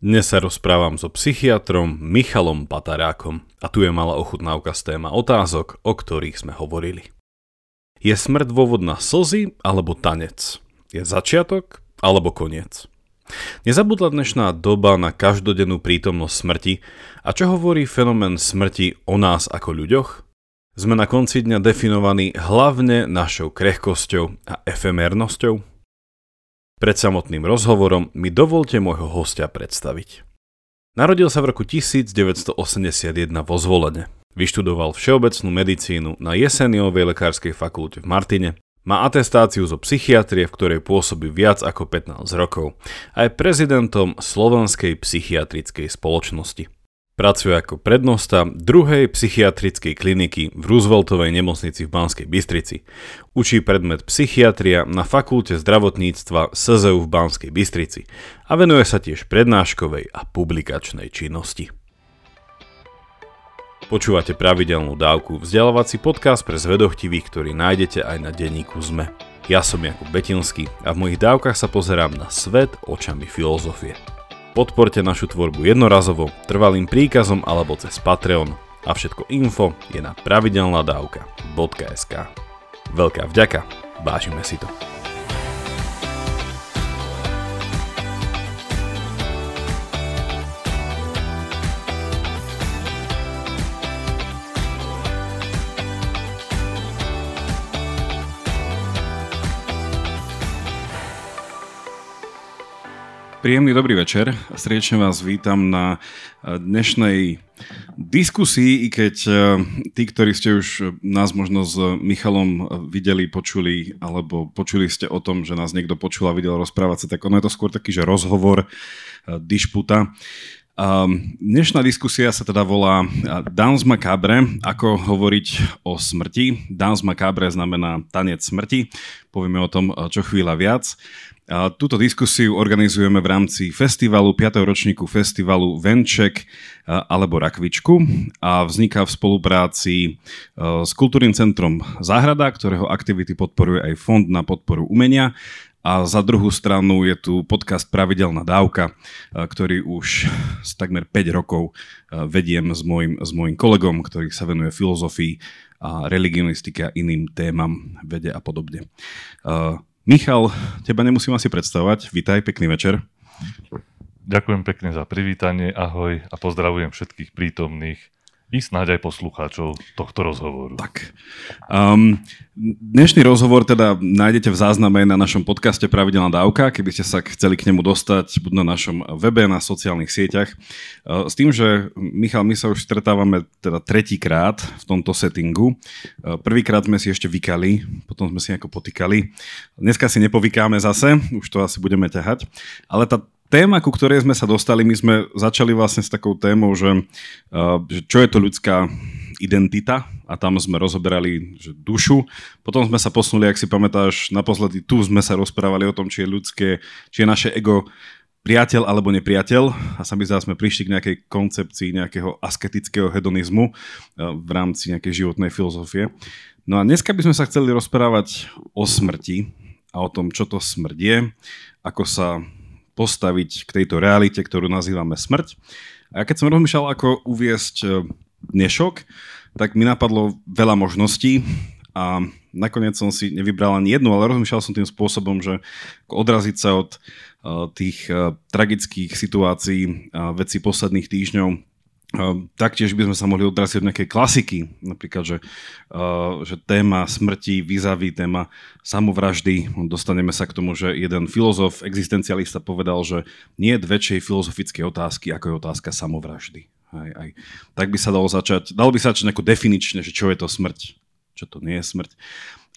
Dnes sa rozprávam so psychiatrom Michalom Patarákom a tu je malá ochutnávka z téma otázok, o ktorých sme hovorili. Je smrť dôvod na slzy alebo tanec? Je začiatok alebo koniec? Nezabudla dnešná doba na každodennú prítomnosť smrti a čo hovorí fenomén smrti o nás ako ľuďoch? Sme na konci dňa definovaní hlavne našou krehkosťou a efemérnosťou? Pred samotným rozhovorom mi dovolte môjho hostia predstaviť. Narodil sa v roku 1981 vo Zvolene. Vyštudoval všeobecnú medicínu na Jeseniovej lekárskej fakulte v Martine, má atestáciu zo psychiatrie, v ktorej pôsobí viac ako 15 rokov a je prezidentom Slovenskej psychiatrickej spoločnosti. Pracuje ako prednosta druhej psychiatrickej kliniky v Rooseveltovej nemocnici v Banskej Bystrici. Učí predmet psychiatria na fakulte zdravotníctva SZU v Banskej Bystrici a venuje sa tiež prednáškovej a publikačnej činnosti. Počúvate pravidelnú dávku, vzdelávací podcast pre zvedochtivých, ktorý nájdete aj na denníku ZME. Ja som Jakub Betinský a v mojich dávkach sa pozerám na svet očami filozofie. Podporte našu tvorbu jednorazovo, trvalým príkazom alebo cez Patreon a všetko info je na pravidelnadavka.sk. Veľká vďaka, vážime si to. Príjemný dobrý večer. Srdečne vás vítam na eh, dnešnej diskusii, i keď eh, tí, ktorí ste už nás možno s Michalom videli, počuli, alebo počuli ste o tom, že nás niekto počul a videl rozprávať sa, tak ono je to skôr taký, že rozhovor, eh, dišputa. Dnešná diskusia sa teda volá Dance Macabre, ako hovoriť o smrti. Dance Macabre znamená tanec smrti. Povieme o tom čo chvíľa viac. A túto diskusiu organizujeme v rámci festivalu, 5. ročníku festivalu Venček alebo Rakvičku a vzniká v spolupráci s Kultúrnym centrom Záhrada, ktorého aktivity podporuje aj Fond na podporu umenia a za druhú stranu je tu podcast Pravidelná dávka, ktorý už takmer 5 rokov vediem s môjim, s môjim kolegom, ktorý sa venuje filozofii a religionistiky a iným témam, vede a podobne. Michal, teba nemusím asi predstavovať. Vítaj, pekný večer. Ďakujem pekne za privítanie, ahoj a pozdravujem všetkých prítomných i snáď aj poslucháčov tohto rozhovoru. Tak. Um, dnešný rozhovor teda nájdete v zázname na našom podcaste Pravidelná dávka, keby ste sa chceli k nemu dostať buď na našom webe, na sociálnych sieťach. Uh, s tým, že Michal, my sa už stretávame teda tretíkrát v tomto settingu. Uh, prvýkrát sme si ešte vykali, potom sme si ako potýkali. Dneska si nepovykáme zase, už to asi budeme ťahať. Ale tá téma, ku ktorej sme sa dostali, my sme začali vlastne s takou témou, že, uh, že čo je to ľudská identita a tam sme rozoberali že dušu. Potom sme sa posunuli, ak si pamätáš, naposledy tu sme sa rozprávali o tom, či je ľudské, či je naše ego priateľ alebo nepriateľ a sami zdá sme prišli k nejakej koncepcii nejakého asketického hedonizmu uh, v rámci nejakej životnej filozofie. No a dneska by sme sa chceli rozprávať o smrti a o tom, čo to smrť je, ako sa postaviť k tejto realite, ktorú nazývame smrť. A keď som rozmýšľal, ako uviesť e, dnešok, tak mi napadlo veľa možností a nakoniec som si nevybral ani jednu, ale rozmýšľal som tým spôsobom, že odraziť sa od e, tých e, tragických situácií a vecí posledných týždňov taktiež by sme sa mohli odraziť od nejakej klasiky, napríklad, že, že téma smrti, výzavy, téma samovraždy. Dostaneme sa k tomu, že jeden filozof, existencialista povedal, že nie je väčšej filozofickej otázky, ako je otázka samovraždy. Aj, aj. Tak by sa dalo začať, dalo by sa začať nejako definične, že čo je to smrť, čo to nie je smrť.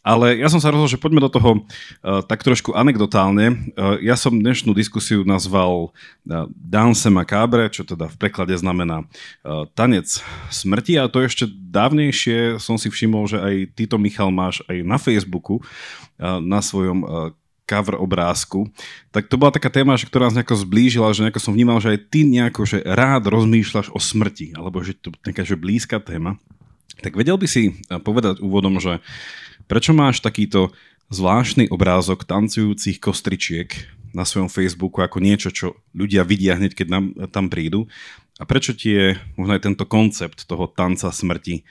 Ale ja som sa rozhodol, že poďme do toho uh, tak trošku anekdotálne. Uh, ja som dnešnú diskusiu nazval uh, Danse Macabre, čo teda v preklade znamená uh, tanec smrti a to ešte dávnejšie som si všimol, že aj týto Michal máš aj na Facebooku uh, na svojom uh, cover obrázku, tak to bola taká téma, že ktorá nás nejako zblížila, že nejako som vnímal, že aj ty nejako že rád rozmýšľaš o smrti, alebo že to je taká že blízka téma. Tak vedel by si povedať úvodom, že Prečo máš takýto zvláštny obrázok tancujúcich kostričiek na svojom Facebooku ako niečo, čo ľudia vidia hneď, keď tam prídu. A prečo ti je možno aj tento koncept toho tanca smrti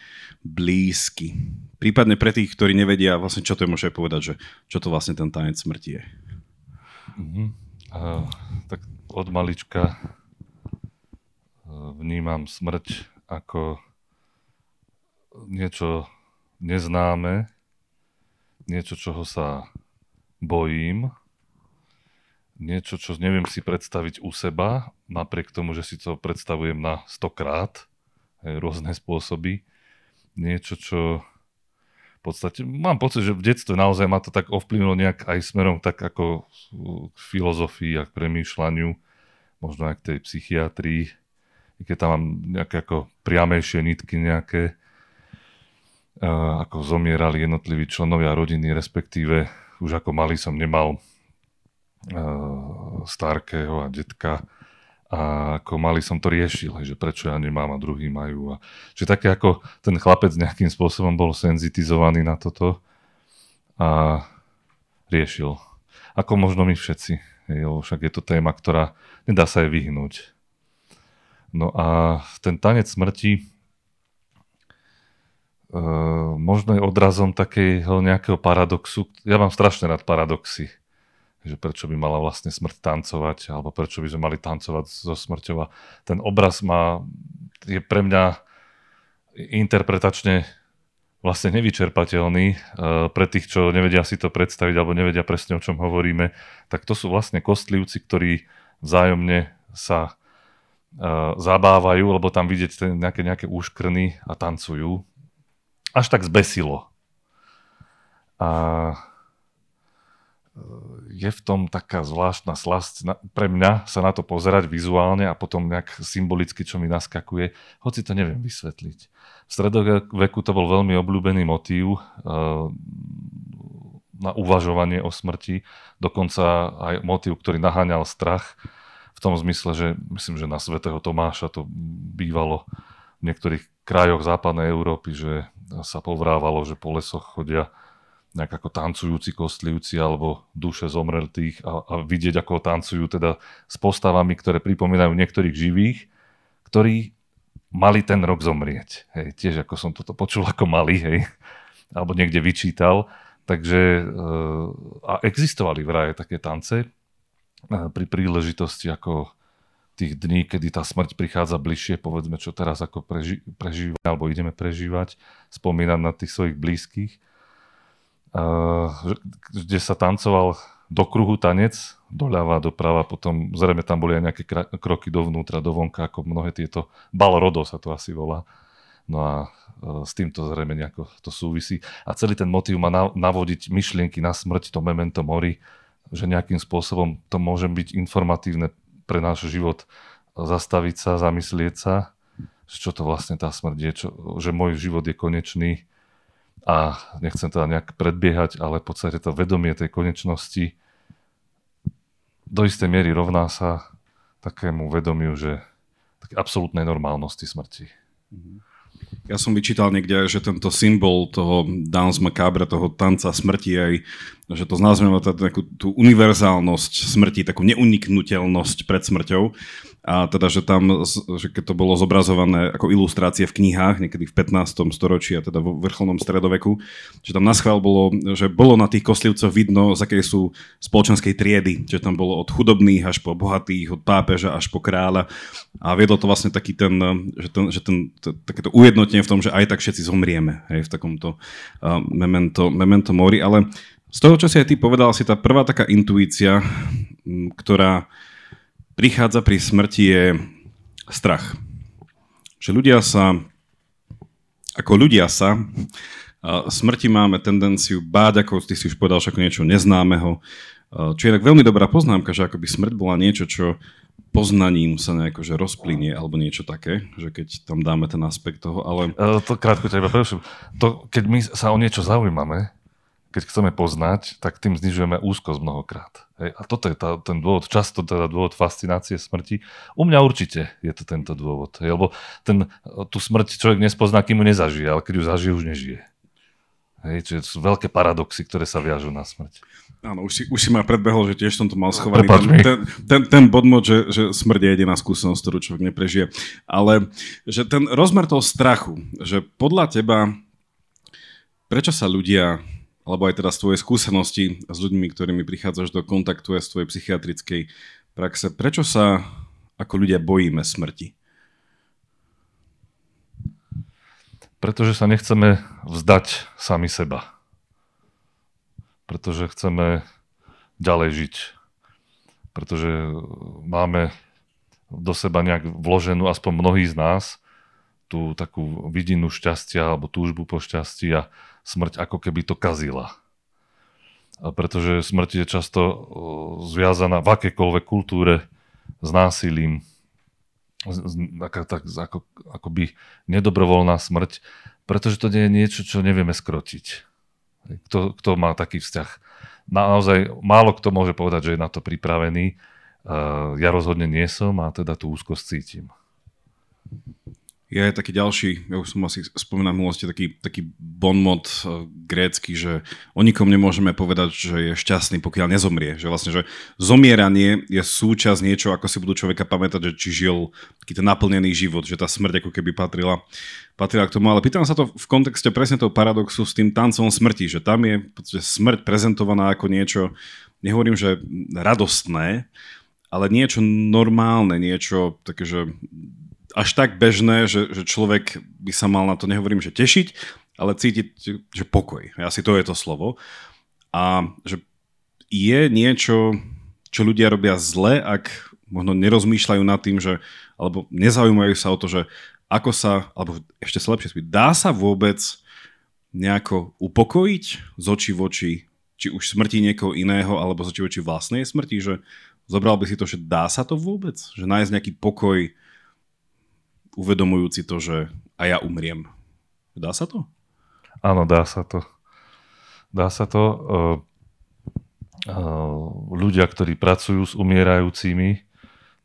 blízky? Prípadne pre tých, ktorí nevedia, vlastne čo to je, môže povedať, že čo to vlastne ten tanec smrti je. Mm-hmm. Uh, tak od malička vnímam smrť ako niečo neznáme, niečo, čoho sa bojím, niečo, čo neviem si predstaviť u seba, napriek tomu, že si to predstavujem na stokrát, rôzne spôsoby. Niečo, čo v podstate, mám pocit, že v detstve naozaj ma to tak ovplyvnilo nejak aj smerom tak ako k filozofii a k premýšľaniu, možno aj k tej psychiatrii, keď tam mám nejaké ako priamejšie nitky nejaké, ako zomierali jednotliví členovia rodiny, respektíve už ako malý som nemal starkého a detka a ako malý som to riešil, že prečo ja nemám a druhý majú. A, že také ako ten chlapec nejakým spôsobom bol senzitizovaný na toto a riešil. Ako možno my všetci. Však je to téma, ktorá nedá sa jej vyhnúť. No a ten tanec smrti uh, možno je odrazom takého nejakého paradoxu. Ja mám strašne rád paradoxy. Že prečo by mala vlastne smrť tancovať, alebo prečo by sme mali tancovať so smrťou. A ten obraz má, je pre mňa interpretačne vlastne nevyčerpateľný. Pre tých, čo nevedia si to predstaviť alebo nevedia presne, o čom hovoríme, tak to sú vlastne kostlivci, ktorí vzájomne sa zabávajú, lebo tam vidieť nejaké, nejaké úškrny a tancujú. Až tak zbesilo. A e, je v tom taká zvláštna slasť pre mňa sa na to pozerať vizuálne a potom nejak symbolicky, čo mi naskakuje, hoci to neviem vysvetliť. V stredoveku to bol veľmi obľúbený motív e, na uvažovanie o smrti, dokonca aj motív, ktorý naháňal strach tom zmysle, že myslím, že na svätého Tomáša to bývalo v niektorých krajoch západnej Európy, že sa povrávalo, že po lesoch chodia nejak ako tancujúci kostlivci alebo duše zomreltých a, a vidieť, ako tancujú teda s postavami, ktoré pripomínajú niektorých živých, ktorí mali ten rok zomrieť. Hej, tiež ako som toto počul ako malý, hej, alebo niekde vyčítal. Takže e, a existovali vraj také tance, pri príležitosti ako tých dní, kedy tá smrť prichádza bližšie, povedzme, čo teraz ako preži- prežívame, alebo ideme prežívať, spomínať na tých svojich blízkych, uh, kde sa tancoval do kruhu tanec, doľava, doprava, potom zrejme tam boli aj nejaké kra- kroky dovnútra, dovonka, ako mnohé tieto, balrodo sa to asi volá. No a uh, s týmto zrejme nejako to súvisí. A celý ten motív má navodiť myšlienky na smrť, to memento mori, že nejakým spôsobom to môže byť informatívne pre náš život, zastaviť sa, zamyslieť sa, čo to vlastne tá smrť je, čo, že môj život je konečný a nechcem teda nejak predbiehať, ale v podstate to vedomie tej konečnosti do istej miery rovná sa takému vedomiu, že také absolútnej normálnosti smrti. Mm-hmm. Ja som vyčítal niekde, že tento symbol toho Dance Macabre, toho tanca smrti, aj, že to znázveme takú tú univerzálnosť smrti, takú neuniknutelnosť pred smrťou. A teda, že tam, že keď to bolo zobrazované ako ilustrácie v knihách, niekedy v 15. storočí a teda vo vrcholnom stredoveku, že tam na bolo, že bolo na tých koslivcoch vidno, z akej sú spoločenskej triedy, že tam bolo od chudobných až po bohatých, od pápeža až po kráľa a viedlo to vlastne taký ten, že, ten, že ten, to, takéto ujednotenie v tom, že aj tak všetci zomrieme hej, v takomto uh, memento, memento mori, ale z toho, čo si aj ty povedal, si tá prvá taká intuícia, ktorá prichádza pri smrti je strach. Že ľudia sa, ako ľudia sa, smrti máme tendenciu báť, ako ty si už povedal, ako niečo neznámeho. Čo je tak veľmi dobrá poznámka, že akoby smrť bola niečo, čo poznaním sa nejako že rozplynie alebo niečo také, že keď tam dáme ten aspekt toho, ale... E, to krátko ťa iba To, keď my sa o niečo zaujímame, keď chceme poznať, tak tým znižujeme úzkosť mnohokrát. Hej, a toto je tá, ten dôvod, často teda dôvod fascinácie smrti. U mňa určite je to tento dôvod. Hej, lebo ten, tú smrť človek nespozná, kým ju nezažije, ale keď ju zažije, už nežije. Hej, čiže sú veľké paradoxy, ktoré sa viažú na smrť. Áno, už si, už si ma predbehol, že tiež som to mal schovaný. Ten, ten, ten, ten bodmod, že, že smrť je jediná skúsenosť, ktorú človek neprežije. Ale že ten rozmer toho strachu, že podľa teba, prečo sa ľudia, alebo aj teda z tvojej skúsenosti s ľuďmi, ktorými prichádzaš do kontaktu aj z tvojej psychiatrickej praxe, prečo sa ako ľudia bojíme smrti? Pretože sa nechceme vzdať sami seba. Pretože chceme ďalej žiť. Pretože máme do seba nejak vloženú, aspoň mnohí z nás, tú takú vidinu šťastia alebo túžbu po šťastí a smrť ako keby to kazila. A pretože smrť je často zviazaná v akékoľvek kultúre s násilím, taká, tak, ako, akoby nedobrovoľná smrť, pretože to nie je niečo, čo nevieme skrotiť. Kto, kto má taký vzťah? Naozaj málo kto môže povedať, že je na to pripravený. Ja rozhodne nie som a teda tú úzkosť cítim je taký ďalší, ja už som asi spomínal v minulosti, taký, taký bonmot uh, grécky, že o nikom nemôžeme povedať, že je šťastný, pokiaľ nezomrie. Že vlastne, že zomieranie je súčasť niečo, ako si budú človeka pamätať, že či žil taký ten naplnený život, že tá smrť ako keby patrila, patrila k tomu. Ale pýtam sa to v kontexte presne toho paradoxu s tým tancom smrti, že tam je smrť prezentovaná ako niečo, nehovorím, že radostné, ale niečo normálne, niečo také, že až tak bežné, že, že človek by sa mal na to, nehovorím, že tešiť, ale cítiť, že pokoj. Asi to je to slovo. A že je niečo, čo ľudia robia zle, ak možno nerozmýšľajú nad tým, že, alebo nezaujímajú sa o to, že ako sa, alebo ešte sa lepšie spýť, dá sa vôbec nejako upokojiť z očí v oči, či už smrti niekoho iného, alebo z očí v oči vlastnej smrti, že zobral by si to, že dá sa to vôbec? Že nájsť nejaký pokoj uvedomujúci to, že a ja umriem. Dá sa to? Áno, dá sa to. Dá sa to. Ľudia, ktorí pracujú s umierajúcimi,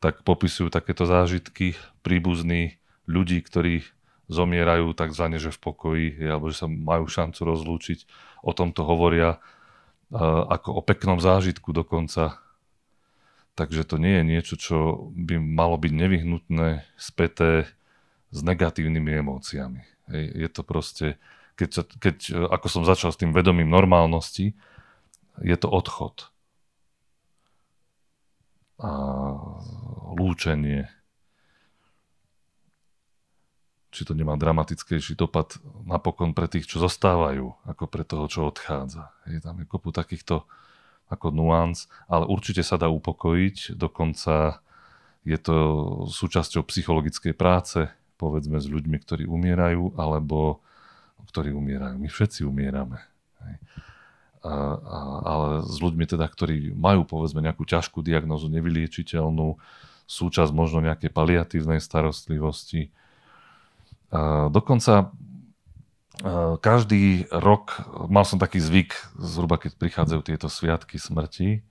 tak popisujú takéto zážitky príbuzní ľudí, ktorí zomierajú takzvané, že v pokoji, alebo že sa majú šancu rozlúčiť. O tomto hovoria ako o peknom zážitku dokonca. Takže to nie je niečo, čo by malo byť nevyhnutné, späté s negatívnymi emóciami. Je to proste, keď, keď, ako som začal s tým vedomím normálnosti, je to odchod. A lúčenie. Či to nemá dramatickejší dopad napokon pre tých, čo zostávajú, ako pre toho, čo odchádza. Je tam kopu takýchto ako nuans, ale určite sa dá upokojiť, dokonca je to súčasťou psychologickej práce, povedzme s ľuďmi, ktorí umierajú, alebo ktorí umierajú. My všetci umierame. Hej. A, a, ale s ľuďmi teda, ktorí majú povedzme nejakú ťažkú diagnozu, nevyliečiteľnú, súčasť možno nejakej paliatívnej starostlivosti. A dokonca každý rok, mal som taký zvyk, zhruba keď prichádzajú tieto sviatky smrti,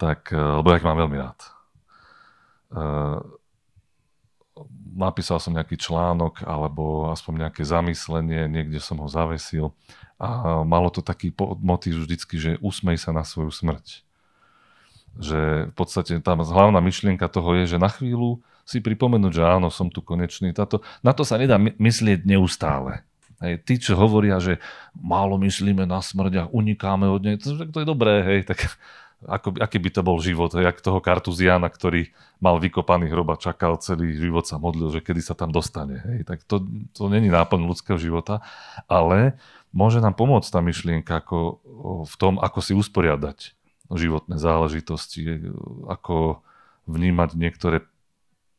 tak, lebo ja ich mám veľmi rád napísal som nejaký článok alebo aspoň nejaké zamyslenie, niekde som ho zavesil a malo to taký motiv vždycky, že usmej sa na svoju smrť. Že v podstate tam hlavná myšlienka toho je, že na chvíľu si pripomenúť, že áno, som tu konečný. Táto, na to sa nedá myslieť neustále. Hej, tí, čo hovoria, že málo myslíme na smrť a unikáme od nej, to, to je dobré, hej, tak ako, aký by to bol život, jak toho kartuziana, ktorý mal vykopaný hrob a čakal celý život sa modlil, že kedy sa tam dostane. Hej. Tak to, to není náplň ľudského života, ale môže nám pomôcť tá myšlienka ako, v tom, ako si usporiadať životné záležitosti, ako vnímať niektoré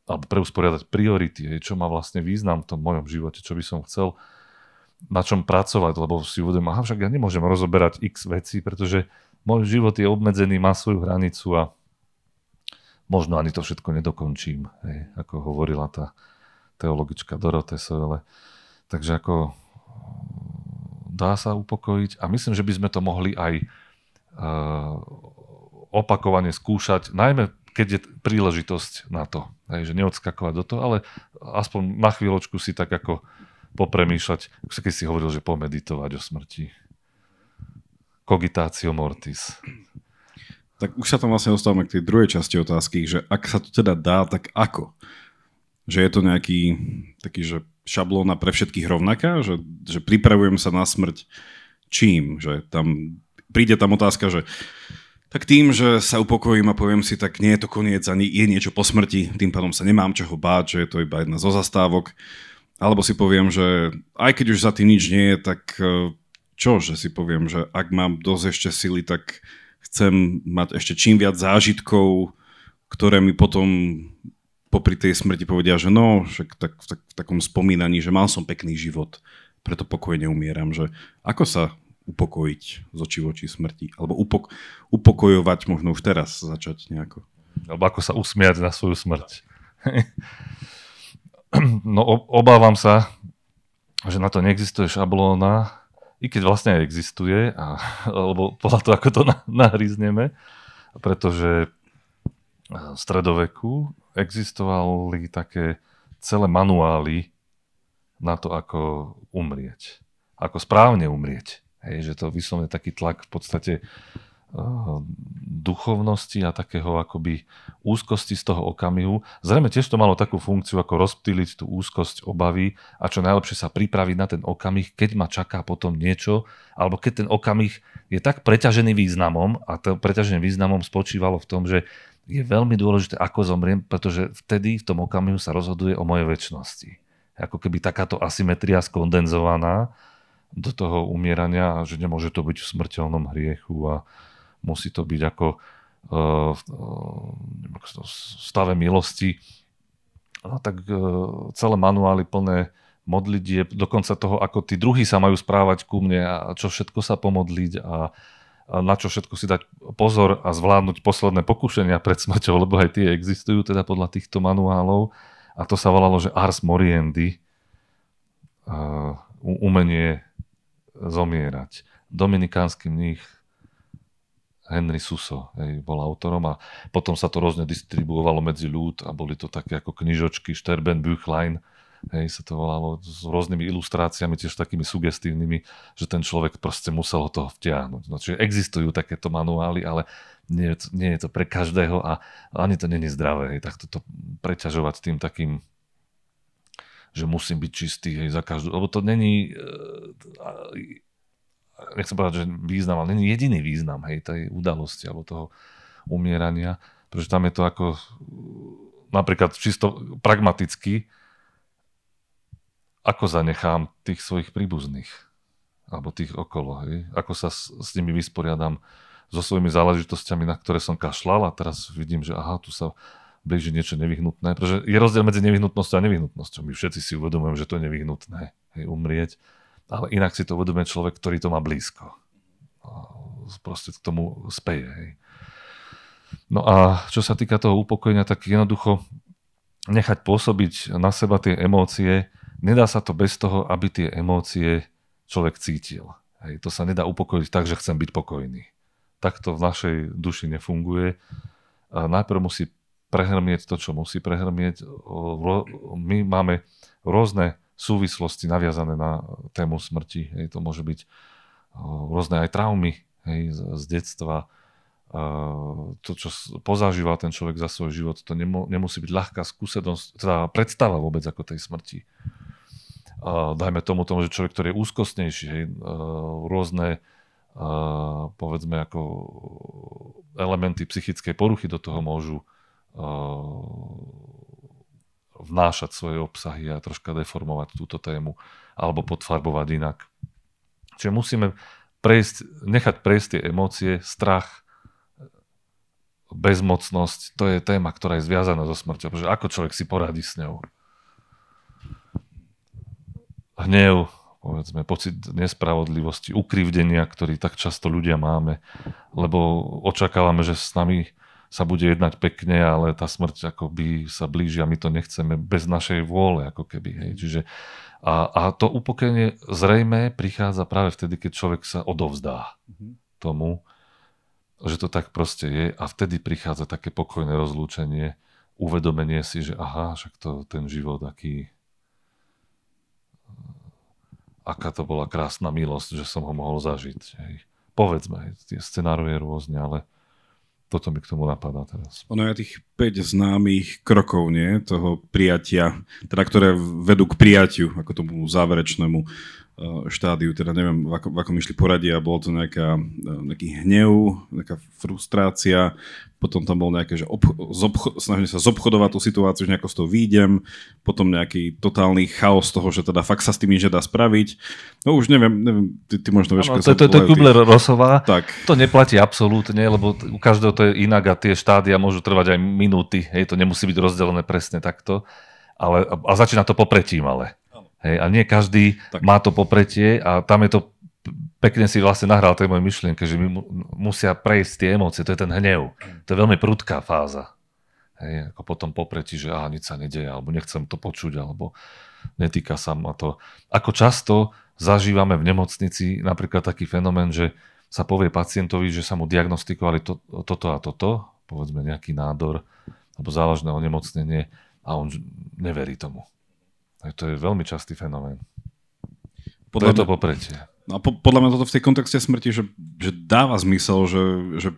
alebo preusporiadať priority, hej, čo má vlastne význam v tom mojom živote, čo by som chcel na čom pracovať, lebo si uvedomím, aha, však ja nemôžem rozoberať x veci, pretože môj život je obmedzený, má svoju hranicu a možno ani to všetko nedokončím, hej, ako hovorila tá teologička Dorote Sovele. Takže ako dá sa upokojiť a myslím, že by sme to mohli aj uh, opakovane skúšať, najmä keď je príležitosť na to. Hej, že neodskakovať do toho, ale aspoň na chvíľočku si tak ako popremýšľať, keď si hovoril, že pomeditovať o smrti. Cogitatio mortis. Tak už sa tam vlastne dostávame k tej druhej časti otázky, že ak sa to teda dá, tak ako? Že je to nejaký taký, že šablóna pre všetkých rovnaká, že, že pripravujem sa na smrť čím? Že tam príde tam otázka, že tak tým, že sa upokojím a poviem si, tak nie je to koniec, ani je niečo po smrti, tým pádom sa nemám čoho báť, že je to iba jedna zo zastávok. Alebo si poviem, že aj keď už za tým nič nie je, tak e, čo, že si poviem, že ak mám dosť ešte sily, tak chcem mať ešte čím viac zážitkov, ktoré mi potom popri tej smrti povedia, že no, že tak, tak, v takom spomínaní, že mal som pekný život, preto pokojne umieram, že ako sa upokojiť z očí v oči smrti. Alebo upok- upokojovať možno už teraz začať nejako. Alebo ako sa usmiať na svoju smrť. no obávam sa, že na to neexistuje šablóna, i keď vlastne existuje, a, alebo podľa toho, ako to nahryzneme, pretože v stredoveku existovali také celé manuály na to, ako umrieť. Ako správne umrieť. Hej, že to vyslovene taký tlak v podstate duchovnosti a takého akoby úzkosti z toho okamihu. Zrejme tiež to malo takú funkciu, ako rozptýliť tú úzkosť obavy a čo najlepšie sa pripraviť na ten okamih, keď ma čaká potom niečo, alebo keď ten okamih je tak preťažený významom a to preťaženým významom spočívalo v tom, že je veľmi dôležité, ako zomriem, pretože vtedy v tom okamihu sa rozhoduje o mojej väčšnosti. Ako keby takáto asymetria skondenzovaná do toho umierania že nemôže to byť v smrteľnom hriechu a musí to byť ako uh, v stave milosti. No, tak uh, celé manuály plné modlitie, dokonca toho, ako tí druhí sa majú správať ku mne a čo všetko sa pomodliť a, a na čo všetko si dať pozor a zvládnuť posledné pokušenia pred smrťou, lebo aj tie existujú teda podľa týchto manuálov. A to sa volalo, že Ars Moriendi, uh, umenie zomierať. Dominikánsky mních Henry Suso hej, bol autorom a potom sa to rôzne distribuovalo medzi ľud a boli to také ako knižočky Sterben Büchlein, hej, sa to volalo s rôznymi ilustráciami, tiež takými sugestívnymi, že ten človek proste musel ho toho vtiahnuť. No, čiže existujú takéto manuály, ale nie to, nie je to pre každého a ani to není zdravé, hej, tak toto preťažovať tým takým že musím byť čistý hej, za každú, lebo to není, e, nechcem povedať, že význam, ale není jediný význam hej, tej udalosti alebo toho umierania, pretože tam je to ako napríklad čisto pragmaticky, ako zanechám tých svojich príbuzných alebo tých okolo, hej? ako sa s, s nimi vysporiadam so svojimi záležitosťami, na ktoré som kašlal a teraz vidím, že aha, tu sa blíži niečo nevyhnutné, pretože je rozdiel medzi nevyhnutnosťou a nevyhnutnosťou. My všetci si uvedomujeme, že to je nevyhnutné, hej, umrieť, ale inak si to uvedomuje človek, ktorý to má blízko. Proste k tomu speje. Hej. No a čo sa týka toho upokojenia, tak jednoducho nechať pôsobiť na seba tie emócie, nedá sa to bez toho, aby tie emócie človek cítil. Hej, to sa nedá upokojiť tak, že chcem byť pokojný. Tak to v našej duši nefunguje. A najprv musí prehrmieť to, čo musí prehrmieť. My máme rôzne súvislosti naviazané na tému smrti. Hej, to môže byť rôzne aj traumy hej, z, z detstva. To, čo pozažíva ten človek za svoj život, to nemo, nemusí byť ľahká skúsenosť, teda predstava vôbec ako tej smrti. Dajme tomu tomu, že človek, ktorý je úzkostnejší, hej, rôzne povedzme ako elementy psychickej poruchy do toho môžu vnášať svoje obsahy a troška deformovať túto tému alebo podfarbovať inak. Čiže musíme prejsť, nechať prejsť tie emócie, strach, bezmocnosť, to je téma, ktorá je zviazaná so smrťou, pretože ako človek si poradí s ňou. Hnev, povedzme, pocit nespravodlivosti, ukrivdenia, ktorý tak často ľudia máme, lebo očakávame, že s nami sa bude jednať pekne, ale tá smrť by sa blíži a my to nechceme bez našej vôle, ako keby. Hej. Čiže, a, a to upokojenie zrejme prichádza práve vtedy, keď človek sa odovzdá mm-hmm. tomu, že to tak proste je a vtedy prichádza také pokojné rozlúčenie, uvedomenie si, že aha, však to ten život aký aká to bola krásna milosť, že som ho mohol zažiť. Hej. Povedzme, tie scenáru je rôzne, ale toto mi k tomu napadá teraz. Ono je tých 5 známych krokov, nie? Toho prijatia, teda ktoré vedú k prijatiu, ako tomu záverečnému štádiu, teda neviem, v akom, v akom išli poradí a bolo to nejaká, eh, nejaký hnev, nejaká frustrácia, potom tam bol nejaké, že obch- zobcho- snažím sa zobchodovať tú situáciu, že nejako z toho výjdem, potom nejaký totálny chaos toho, že teda fakt sa s tým nič dá spraviť. No už neviem, neviem ty, ty možno vieš, ano, to, to, to je Kubler Rosová, tak. to neplatí absolútne, lebo u každého to je inak a tie štádia môžu trvať aj minúty, hej, to nemusí byť rozdelené presne takto, ale, a začína to popretím ale. Hej, a nie každý tak. má to popretie a tam je to, pekne si vlastne nahral tej mojej myšlienke, že my mu, musia prejsť tie emócie, to je ten hnev. To je veľmi prudká fáza. Hej, ako potom popretí, že á, nič sa nedeje, alebo nechcem to počuť, alebo netýka sa ma to. Ako často zažívame v nemocnici napríklad taký fenomén, že sa povie pacientovi, že sa mu diagnostikovali to, toto a toto, povedzme nejaký nádor alebo závažné onemocnenie a on neverí tomu. To je veľmi častý fenomén. Podľa to je to popretie. No po, podľa mňa toto v tej kontexte smrti, že, že dáva zmysel, že, že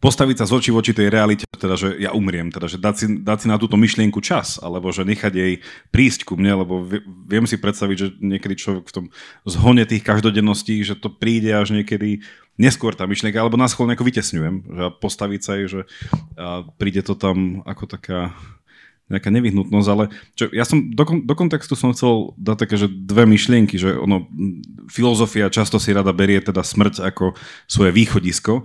postaviť sa z očí voči tej realite, teda, že ja umriem, teda, že dať si, dať si na túto myšlienku čas, alebo že nechať jej prísť ku mne, lebo viem si predstaviť, že niekedy človek v tom zhone tých každodenností, že to príde až niekedy neskôr tá myšlienka, alebo nás nejako vytesňujem, že postaviť sa jej, že príde to tam ako taká nejaká nevyhnutnosť, ale čo, ja som do, do kontextu som chcel dať také, že dve myšlienky, že ono, filozofia často si rada berie teda smrť ako svoje východisko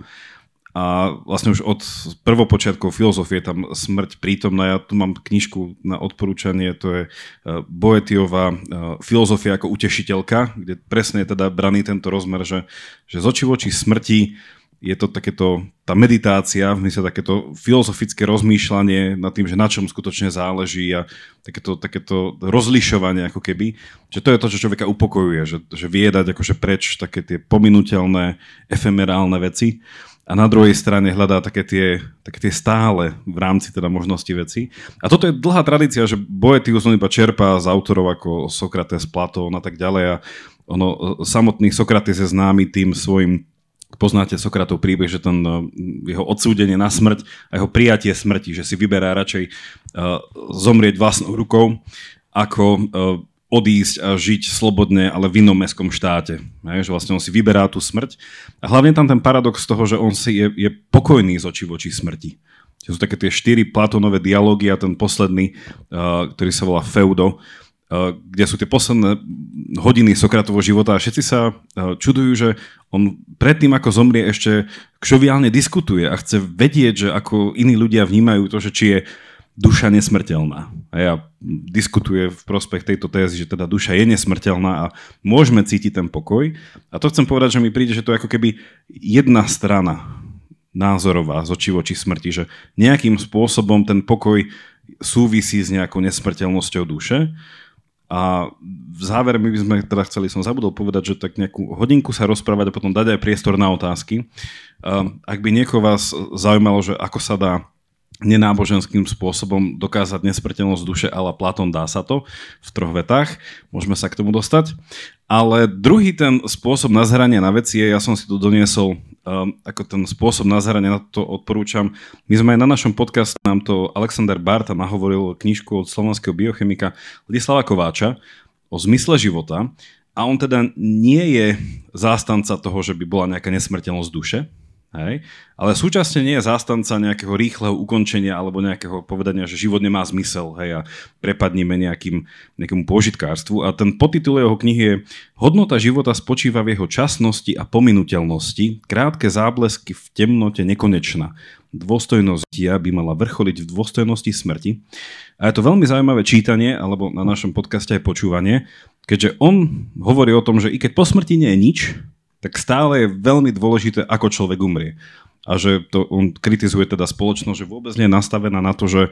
a vlastne už od prvopočiatkov filozofie tam smrť prítomná. Ja tu mám knižku na odporúčanie, to je e, Boetiová e, filozofia ako utešiteľka, kde presne je teda braný tento rozmer, že, že z oči voči smrti je to takéto, tá meditácia, v sa takéto filozofické rozmýšľanie nad tým, že na čom skutočne záleží a takéto, takéto rozlišovanie ako keby, že to je to, čo človeka upokojuje, že, že vie dať akože preč také tie pominuteľné, efemerálne veci a na druhej strane hľadá také tie, také tie stále v rámci teda možnosti veci. A toto je dlhá tradícia, že Boetius on iba čerpá z autorov ako Sokrates, Platón a tak ďalej a ono, samotný Sokrates je známy tým svojim poznáte Sokratov príbeh, že ten uh, jeho odsúdenie na smrť a jeho prijatie smrti, že si vyberá radšej uh, zomrieť vlastnou rukou, ako uh, odísť a žiť slobodne, ale v inom mestskom štáte. Hej, že vlastne on si vyberá tú smrť. A hlavne tam ten paradox toho, že on si je, je pokojný z očí voči smrti. To sú také tie štyri Platónové dialógy a ten posledný, uh, ktorý sa volá Feudo, kde sú tie posledné hodiny Sokratovho života a všetci sa čudujú, že on predtým, ako zomrie, ešte kšoviálne diskutuje a chce vedieť, že ako iní ľudia vnímajú to, že či je duša nesmrteľná. A ja diskutuje v prospech tejto tézy, že teda duša je nesmrteľná a môžeme cítiť ten pokoj. A to chcem povedať, že mi príde, že to je ako keby jedna strana názorová z očí voči smrti, že nejakým spôsobom ten pokoj súvisí s nejakou nesmrteľnosťou duše a v závere my by sme teda chceli, som zabudol povedať, že tak nejakú hodinku sa rozprávať a potom dať aj priestor na otázky. Ak by niekoho vás zaujímalo, že ako sa dá nenáboženským spôsobom dokázať nesmrteľnosť duše, ale Platón dá sa to v troch vetách, môžeme sa k tomu dostať. Ale druhý ten spôsob nazerania na veci je, ja som si tu doniesol um, ako ten spôsob nazerania, na to odporúčam. My sme aj na našom podcaste, nám to Alexander Barta nahovoril knižku od slovenského biochemika Ladislava Kováča o zmysle života a on teda nie je zástanca toho, že by bola nejaká nesmrteľnosť duše, Hej? Ale súčasne nie je zástanca nejakého rýchleho ukončenia alebo nejakého povedania, že život nemá zmysel hej, a prepadníme nejakým, nejakému požitkárstvu. A ten podtitul jeho knihy je Hodnota života spočíva v jeho časnosti a pominuteľnosti, krátke záblesky v temnote nekonečná. Dôstojnosť dia by mala vrcholiť v dôstojnosti smrti. A je to veľmi zaujímavé čítanie, alebo na našom podcaste aj počúvanie, keďže on hovorí o tom, že i keď po smrti nie je nič, tak stále je veľmi dôležité, ako človek umrie. A že to, on kritizuje teda spoločnosť, že vôbec nie je nastavená na to, že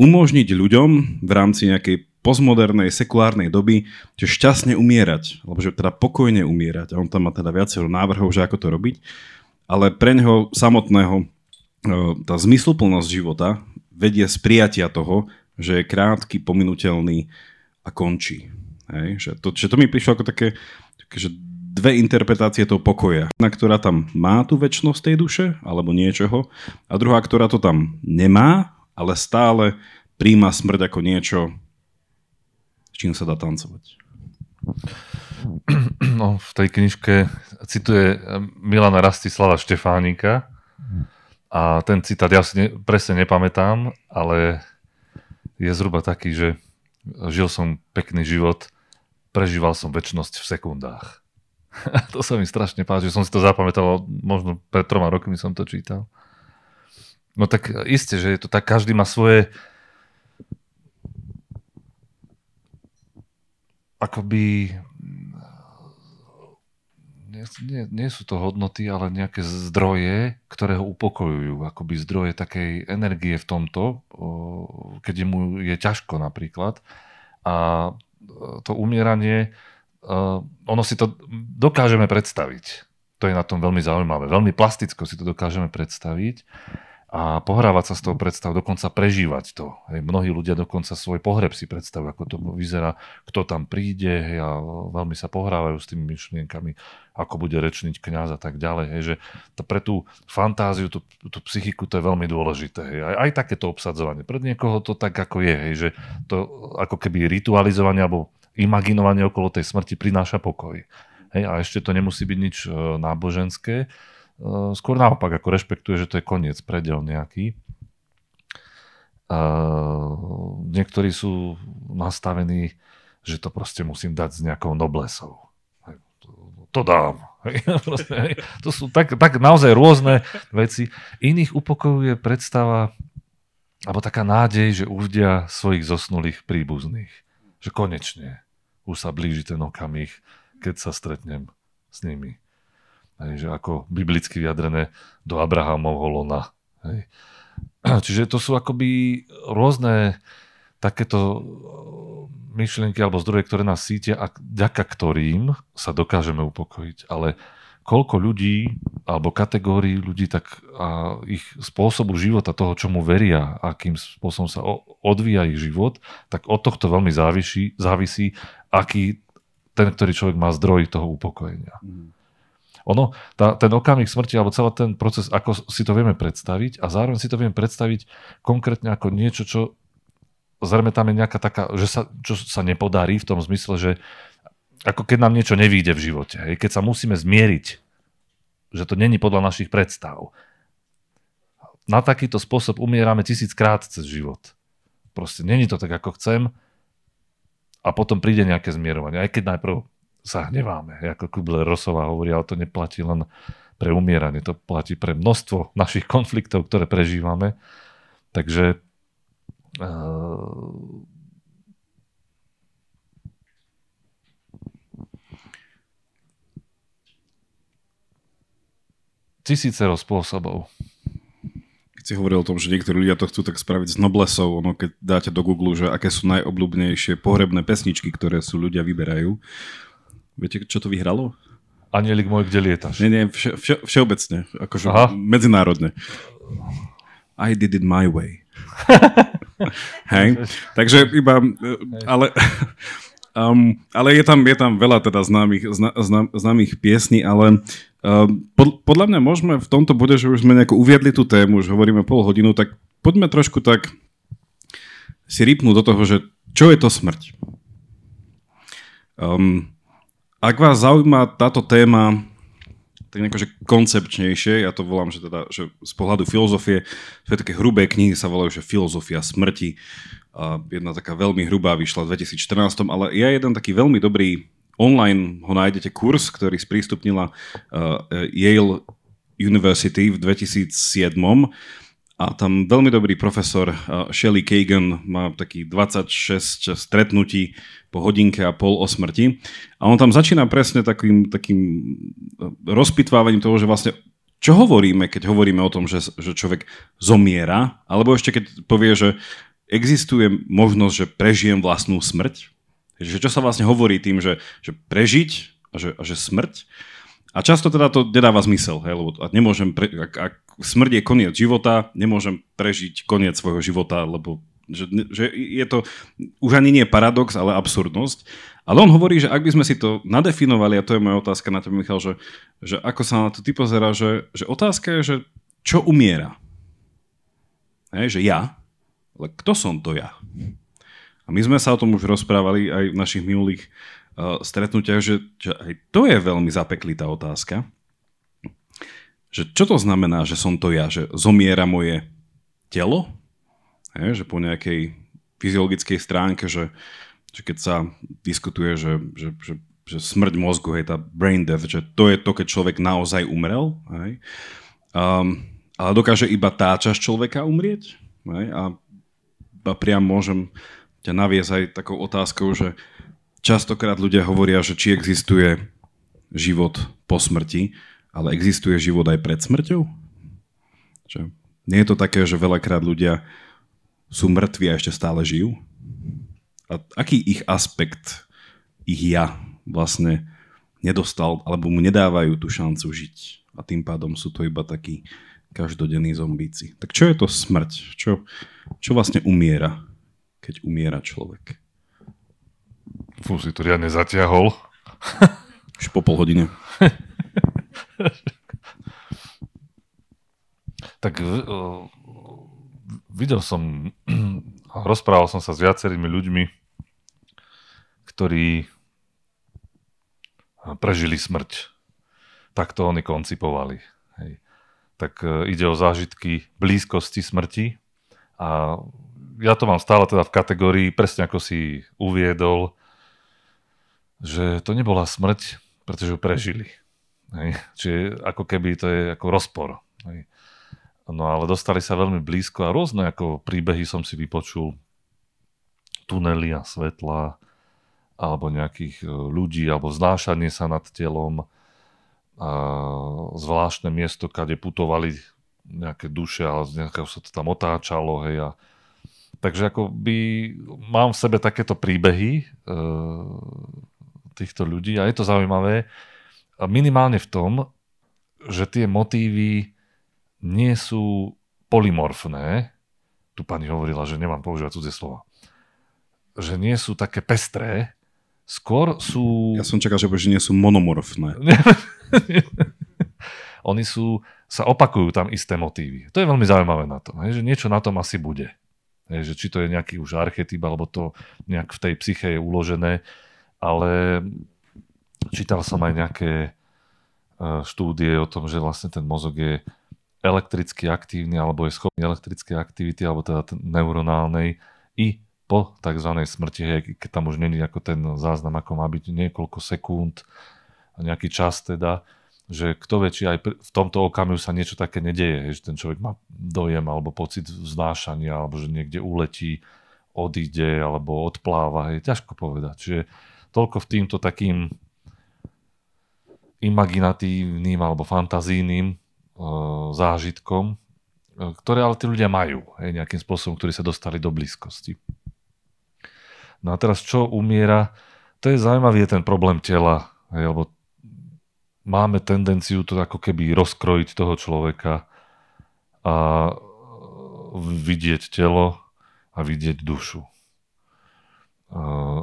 umožniť ľuďom v rámci nejakej postmodernej, sekulárnej doby, že šťastne umierať, alebo že teda pokojne umierať. A on tam má teda viacero návrhov, že ako to robiť. Ale pre neho samotného e, tá zmysluplnosť života vedie z prijatia toho, že je krátky, pominutelný a končí. Hej? Že, to, že to mi prišlo ako také, také že dve interpretácie toho pokoja. Jedna, ktorá tam má tú väčšnosť tej duše, alebo niečoho, a druhá, ktorá to tam nemá, ale stále príjma smrť ako niečo, s čím sa dá tancovať. No, v tej knižke cituje Milana Rastislava Štefánika a ten citát ja si ne, presne nepamätám, ale je zhruba taký, že žil som pekný život, prežíval som väčšnosť v sekundách. to sa mi strašne páči, som si to zapamätal, možno pred troma rokmi som to čítal. No tak isté, že je to tak, každý má svoje akoby nie, nie, nie sú to hodnoty, ale nejaké zdroje, ktoré ho upokojujú. Akoby zdroje takej energie v tomto, keď mu je ťažko napríklad. A to umieranie ono si to dokážeme predstaviť. To je na tom veľmi zaujímavé. Veľmi plasticko si to dokážeme predstaviť a pohrávať sa s tou predstavou, dokonca prežívať to. Hej, mnohí ľudia dokonca svoj pohreb si predstavujú, ako to vyzerá, kto tam príde hej, a veľmi sa pohrávajú s tými myšlienkami, ako bude rečniť kňaz a tak ďalej. Hej, že to pre tú fantáziu, tú, tú psychiku to je veľmi dôležité. Hej. Aj, aj takéto obsadzovanie. Pred niekoho to tak ako je, hej, že to ako keby ritualizovanie alebo imaginovanie okolo tej smrti prináša pokoj. Hej, a ešte to nemusí byť nič e, náboženské. E, skôr naopak, ako rešpektuje, že to je koniec, predel nejaký. E, niektorí sú nastavení, že to proste musím dať s nejakou noblesou. To, dám. To sú tak, tak naozaj rôzne veci. Iných upokojuje predstava alebo taká nádej, že uvidia svojich zosnulých príbuzných. Že konečne už sa blíži ten okamih, keď sa stretnem s nimi. Hej, že ako biblicky vyjadrené do Abrahamovho lona. Hej. Čiže to sú akoby rôzne takéto myšlienky alebo zdroje, ktoré nás sítia a ďaka ktorým sa dokážeme upokojiť. Ale koľko ľudí alebo kategórií ľudí tak a ich spôsobu života, toho, čomu veria, akým spôsobom sa odvíja ich život, tak od tohto veľmi závisí, závisí aký ten, ktorý človek má zdroj toho upokojenia. Mm. Ono, tá, ten okamih smrti, alebo celý ten proces, ako si to vieme predstaviť a zároveň si to vieme predstaviť konkrétne ako niečo, čo zrejme tam je nejaká taká, že sa, čo sa nepodarí v tom zmysle, že ako keď nám niečo nevíde v živote, hej, keď sa musíme zmieriť, že to není podľa našich predstav. Na takýto spôsob umierame tisíckrát cez život. Proste není to tak, ako chcem, a potom príde nejaké zmierovanie. Aj keď najprv sa hneváme, ako Kubler-Rossová hovorí, ale to neplatí len pre umieranie, to platí pre množstvo našich konfliktov, ktoré prežívame. Takže uh, tisícero spôsobov si hovoril o tom, že niektorí ľudia to chcú tak spraviť s noblesou, ono keď dáte do Google, že aké sú najobľúbnejšie pohrebné pesničky, ktoré sú ľudia vyberajú. Viete, čo to vyhralo? Anielik môj, kde lietaš? Nie, nie, vše, vše, všeobecne, akože Aha. medzinárodne. I did it my way. Hej, takže iba, ale, um, ale je, tam, je tam veľa teda známych, zna, známych piesní, ale Ehm, pod, podľa mňa môžeme v tomto bode, že už sme nejako uviedli tú tému, už hovoríme pol hodinu, tak poďme trošku tak si rýpnúť do toho, že čo je to smrť. Um, ak vás zaujíma táto téma tak nejako, že koncepčnejšie, ja to volám, že, teda, že z pohľadu filozofie, to také hrubé knihy, sa volajú, že filozofia smrti. Jedna taká veľmi hrubá vyšla v 2014, ale je jeden taký veľmi dobrý online ho nájdete kurz, ktorý sprístupnila uh, Yale University v 2007 a tam veľmi dobrý profesor uh, Shelley Kagan má taký 26 stretnutí po hodinke a pol o smrti a on tam začína presne takým, takým uh, rozpitvávaním toho, že vlastne čo hovoríme, keď hovoríme o tom, že, že človek zomiera, alebo ešte keď povie, že existuje možnosť, že prežijem vlastnú smrť, že čo sa vlastne hovorí tým, že, že prežiť a že, a že smrť. A často teda to nedáva zmysel, hej, lebo nemôžem, pre, ak, ak smrť je koniec života, nemôžem prežiť koniec svojho života, lebo že, že je to už ani nie paradox, ale absurdnosť. Ale on hovorí, že ak by sme si to nadefinovali, a to je moja otázka na teba, Michal, že, že ako sa na to ty pozera, že, že otázka je, že čo umiera? Hej, že ja, ale kto som to ja? A my sme sa o tom už rozprávali aj v našich minulých uh, stretnutiach, že, že aj to je veľmi zapeklitá otázka. Že čo to znamená, že som to ja? Že zomiera moje telo? Hej, že po nejakej fyziologickej stránke, že, že keď sa diskutuje, že, že, že, že smrť mozgu, hej, tá brain death, že to je to, keď človek naozaj umrel. Hej. Um, ale dokáže iba tá časť človeka umrieť? Hej? A priam môžem ťa naviesť aj takou otázkou, že častokrát ľudia hovoria, že či existuje život po smrti, ale existuje život aj pred smrťou? Že nie je to také, že veľakrát ľudia sú mŕtvi a ešte stále žijú? A aký ich aspekt, ich ja vlastne nedostal, alebo mu nedávajú tú šancu žiť? A tým pádom sú to iba takí každodenní zombíci. Tak čo je to smrť? Čo, čo vlastne umiera, keď umiera človek? Fú, si to riadne zatiahol. Už po pol hodine. tak uh, videl som, rozprával som sa s viacerými ľuďmi, ktorí prežili smrť. Tak to oni koncipovali. Hej tak e, ide o zážitky blízkosti smrti. A ja to mám stále teda v kategórii, presne ako si uviedol, že to nebola smrť, pretože ju prežili. Hej. Čiže ako keby to je ako rozpor. Hej. No ale dostali sa veľmi blízko a rôzne ako príbehy som si vypočul. Tunely a svetla, alebo nejakých e, ľudí, alebo znášanie sa nad telom, a zvláštne miesto, kde putovali nejaké duše, ale nejakého sa to tam otáčalo, hej, a Takže ako by mám v sebe takéto príbehy e, týchto ľudí a je to zaujímavé minimálne v tom, že tie motívy nie sú polymorfné. Tu pani hovorila, že nemám používať cudzie slova. Že nie sú také pestré, skôr sú... Ja som čakal, že, že nie sú monomorfné. Oni sú, sa opakujú tam isté motívy. To je veľmi zaujímavé na tom, že niečo na tom asi bude. že či to je nejaký už archetyp, alebo to nejak v tej psyche je uložené, ale čítal som aj nejaké e, štúdie o tom, že vlastne ten mozog je elektricky aktívny, alebo je schopný elektrické aktivity, alebo teda neuronálnej, i po tzv. smrti, keď tam už není ako ten záznam, ako má byť niekoľko sekúnd, nejaký čas teda, že kto vie, či aj v tomto okamihu sa niečo také nedeje, že ten človek má dojem alebo pocit vznášania, alebo že niekde uletí, odíde alebo odpláva, je ťažko povedať. Čiže toľko v týmto takým imaginatívnym alebo fantazijným e, zážitkom, e, ktoré ale tí ľudia majú hej, nejakým spôsobom, ktorí sa dostali do blízkosti. No a teraz čo umiera? To je zaujímavý je ten problém tela, hej, lebo máme tendenciu to ako keby rozkrojiť toho človeka a vidieť telo a vidieť dušu.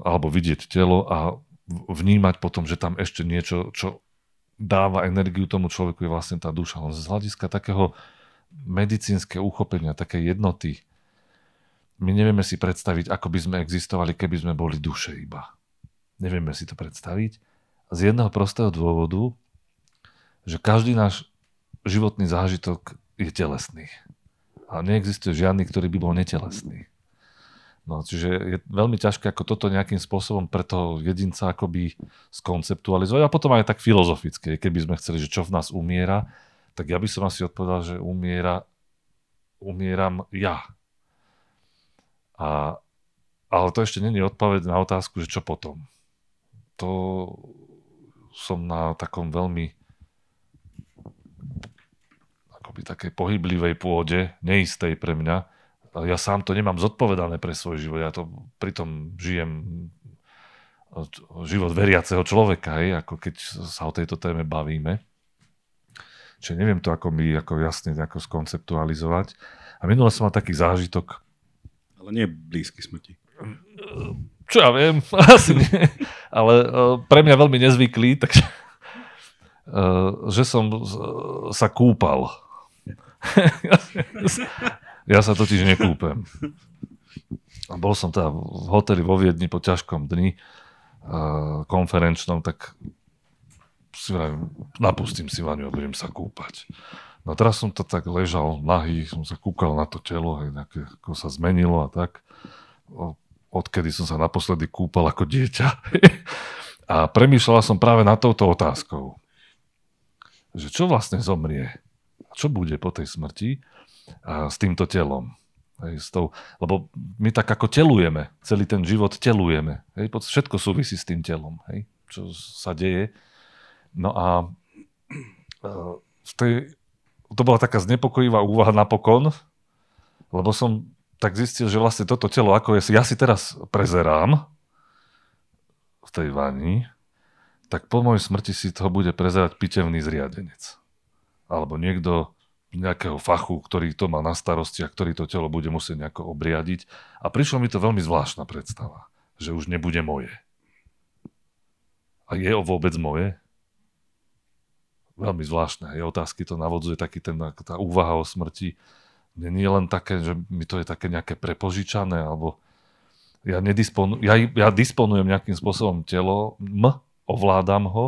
Alebo vidieť telo a vnímať potom, že tam ešte niečo, čo dáva energiu tomu človeku, je vlastne tá duša. Len z hľadiska takého medicínskeho uchopenia, také jednoty, my nevieme si predstaviť, ako by sme existovali, keby sme boli duše iba. Nevieme si to predstaviť. Z jedného prostého dôvodu, že každý náš životný zážitok je telesný. A neexistuje žiadny, ktorý by bol netelesný. No, čiže je veľmi ťažké ako toto nejakým spôsobom pre toho jedinca akoby skonceptualizovať a potom aj tak filozofické, keby sme chceli, že čo v nás umiera, tak ja by som asi odpovedal, že umiera, umieram ja. A, ale to ešte není odpoveď na otázku, že čo potom. To som na takom veľmi akoby takej pohyblivej pôde, neistej pre mňa. Ja sám to nemám zodpovedané pre svoj život. Ja to pritom žijem život veriaceho človeka, hej, ako keď sa o tejto téme bavíme. Čiže neviem to ako mi ako jasne ako skonceptualizovať. A minule som mal taký zážitok. Ale nie blízky smrti. Čo ja viem, asi nie. Ale uh, pre mňa veľmi nezvyklý, takže uh, že som sa kúpal. ja sa totiž nekúpem. A bol som teda v hoteli vo Viedni po ťažkom dni uh, konferenčnom, tak si vrajím, napustím si vaňu a budem sa kúpať. No teraz som to tak ležal nahý, som sa kúkal na to telo, aj nejaké, ako sa zmenilo a tak. Odkedy som sa naposledy kúpal ako dieťa. a premýšľala som práve nad touto otázkou. Že čo vlastne zomrie? Čo bude po tej smrti a s týmto telom? Hej, s tou, lebo my tak ako telujeme, celý ten život telujeme. Hej, všetko súvisí s tým telom, hej, čo sa deje. No a e, v tej to bola taká znepokojivá úvaha napokon, lebo som tak zistil, že vlastne toto telo, ako je, ja si teraz prezerám v tej vani, tak po mojej smrti si toho bude prezerať pitevný zriadenec. Alebo niekto nejakého fachu, ktorý to má na starosti a ktorý to telo bude musieť nejako obriadiť. A prišlo mi to veľmi zvláštna predstava, že už nebude moje. A je vôbec moje? veľmi zvláštne. Je otázky to navodzuje taký ten, tá úvaha o smrti. Nie je len také, že mi to je také nejaké prepožičané, alebo ja, nedisponu, ja, ja disponujem nejakým spôsobom telo, m, ovládam ho,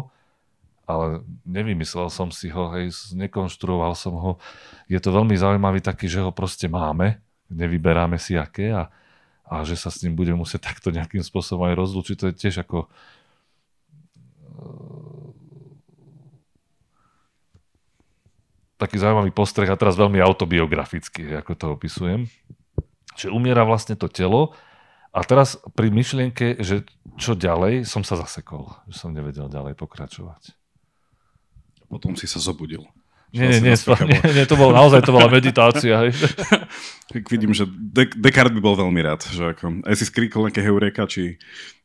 ale nevymyslel som si ho, hej, nekonštruoval som ho. Je to veľmi zaujímavý taký, že ho proste máme, nevyberáme si aké a, a že sa s ním budeme musieť takto nejakým spôsobom aj rozlučiť. To je tiež ako taký zaujímavý postreh a teraz veľmi autobiografický, ako to opisujem. Že umiera vlastne to telo a teraz pri myšlienke, že čo ďalej, som sa zasekol. Že som nevedel ďalej pokračovať. Potom si sa zobudil. Nie, nie, nie, nie, nie, to bolo, naozaj to bola meditácia. Hej. Tak vidím, že De- Descartes by bol veľmi rád. Že ako, aj si skríkol nejaké heureka, či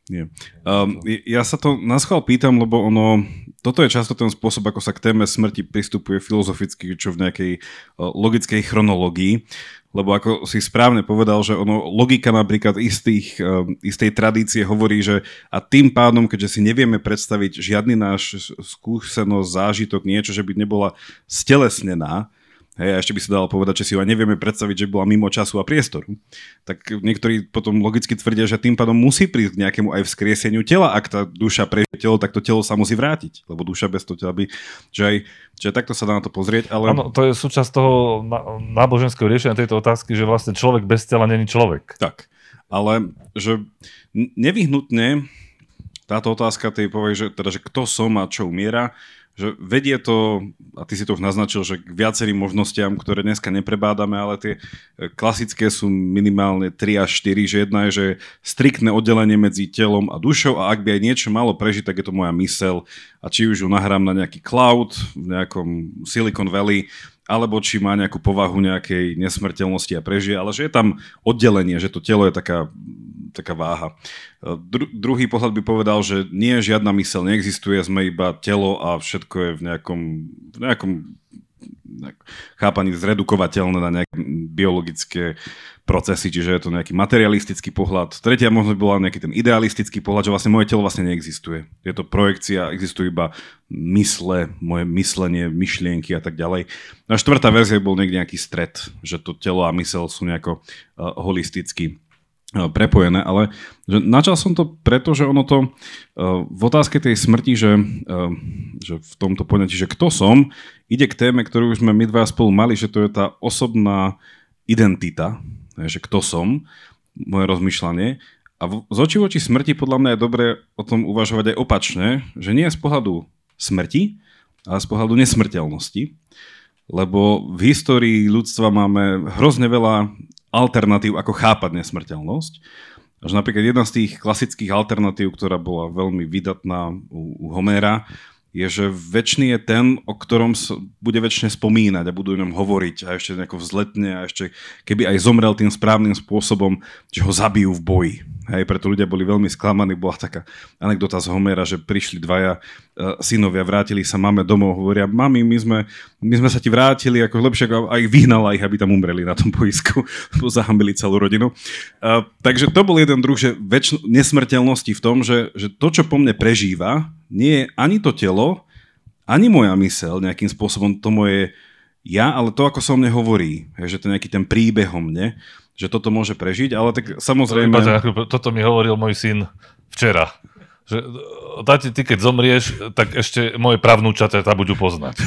nie. Um, ja sa to na schvál pýtam, lebo ono, toto je často ten spôsob, ako sa k téme smrti pristupuje filozoficky, čo v nejakej uh, logickej chronológii. Lebo ako si správne povedal, že ono, logika napríklad istých, uh, istej tradície hovorí, že a tým pádom, keďže si nevieme predstaviť žiadny náš skúsenosť, zážitok, niečo, že by nebola stelesnená, Hej, a ešte by sa dalo povedať, že si ho nevieme predstaviť, že bola mimo času a priestoru. Tak niektorí potom logicky tvrdia, že tým pádom musí prísť k nejakému aj vzkrieseniu tela. Ak tá duša prežije telo, tak to telo sa musí vrátiť. Lebo duša bez toho tela by... Že aj, že takto sa dá na to pozrieť, ale... Áno, to je súčasť toho náboženského riešenia tejto otázky, že vlastne človek bez tela není človek. Tak, ale že nevyhnutne táto otázka tej povie, že, teda, že kto som a čo umiera, že vedie to, a ty si to už naznačil, že k viacerým možnostiam, ktoré dneska neprebádame, ale tie e, klasické sú minimálne 3 až 4, že jedna je, že striktné oddelenie medzi telom a dušou a ak by aj niečo malo prežiť, tak je to moja mysel. A či už ju nahrám na nejaký cloud v nejakom Silicon Valley, alebo či má nejakú povahu nejakej nesmrteľnosti a prežije, ale že je tam oddelenie, že to telo je taká taká váha. Dru- druhý pohľad by povedal, že nie, žiadna mysel neexistuje, sme iba telo a všetko je v nejakom, v nejakom chápaní zredukovateľné na nejaké biologické procesy, čiže je to nejaký materialistický pohľad. Tretia možnosť bola nejaký ten idealistický pohľad, že vlastne moje telo vlastne neexistuje. Je to projekcia, existujú iba mysle, moje myslenie, myšlienky a tak ďalej. A štvrtá verzia bol niekde nejaký stred, že to telo a mysel sú nejako uh, holisticky E, prepojené, ale že načal som to preto, že ono to e, v otázke tej smrti, že, e, že v tomto poňatí, že kto som, ide k téme, ktorú už sme my dva spolu mali, že to je tá osobná identita, že kto som, moje rozmýšľanie. A z oči voči smrti podľa mňa je dobre o tom uvažovať aj opačne, že nie z pohľadu smrti, ale z pohľadu nesmrteľnosti. Lebo v histórii ľudstva máme hrozne veľa alternatív, ako chápať nesmrteľnosť. Až napríklad jedna z tých klasických alternatív, ktorá bola veľmi vydatná u, u Homéra, je, že väčší je ten, o ktorom sa bude väčšine spomínať a budú o ňom hovoriť a ešte nejako vzletne a ešte keby aj zomrel tým správnym spôsobom, že ho zabijú v boji. Hej, preto ľudia boli veľmi sklamaní. Bola taká anekdota z Homera, že prišli dvaja uh, synovia, vrátili sa máme domov, hovoria, mami, my sme, my sme sa ti vrátili, ako lepšie, a ich vyhnala ich, aby tam umreli na tom boisku, zahambili celú rodinu. Uh, takže to bol jeden druh, že väč- nesmrteľnosti v tom, že, že to, čo po mne prežíva, nie je ani to telo, ani moja mysel nejakým spôsobom, to moje ja, ale to, ako sa o mne hovorí, že to je nejaký ten príbeh o mne, že toto môže prežiť, ale tak samozrejme... Toto mi hovoril môj syn včera. Že, táti, ty keď zomrieš, tak ešte moje pravnúčaté ťa budú poznať.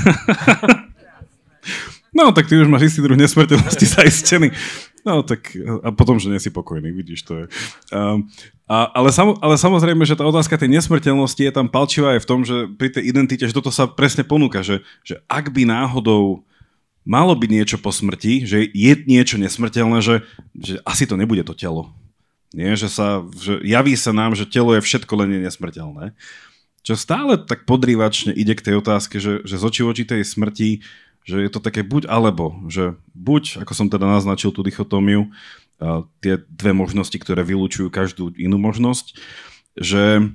No, tak ty už máš istý druh nesmrteľnosti zaistený. No, tak a potom, že nie si pokojný, vidíš, to je. Um, a, ale, sam, ale samozrejme, že tá otázka tej nesmrteľnosti je tam palčivá aj v tom, že pri tej identite, že toto sa presne ponúka, že, že ak by náhodou malo byť niečo po smrti, že je niečo nesmrteľné, že, že asi to nebude to telo. Nie, že sa, že javí sa nám, že telo je všetko len nesmrteľné. Čo stále tak podrývačne ide k tej otázke, že, že z očí voči tej smrti, že je to také buď alebo, že buď, ako som teda naznačil tú dichotómiu, tie dve možnosti, ktoré vylúčujú každú inú možnosť, že,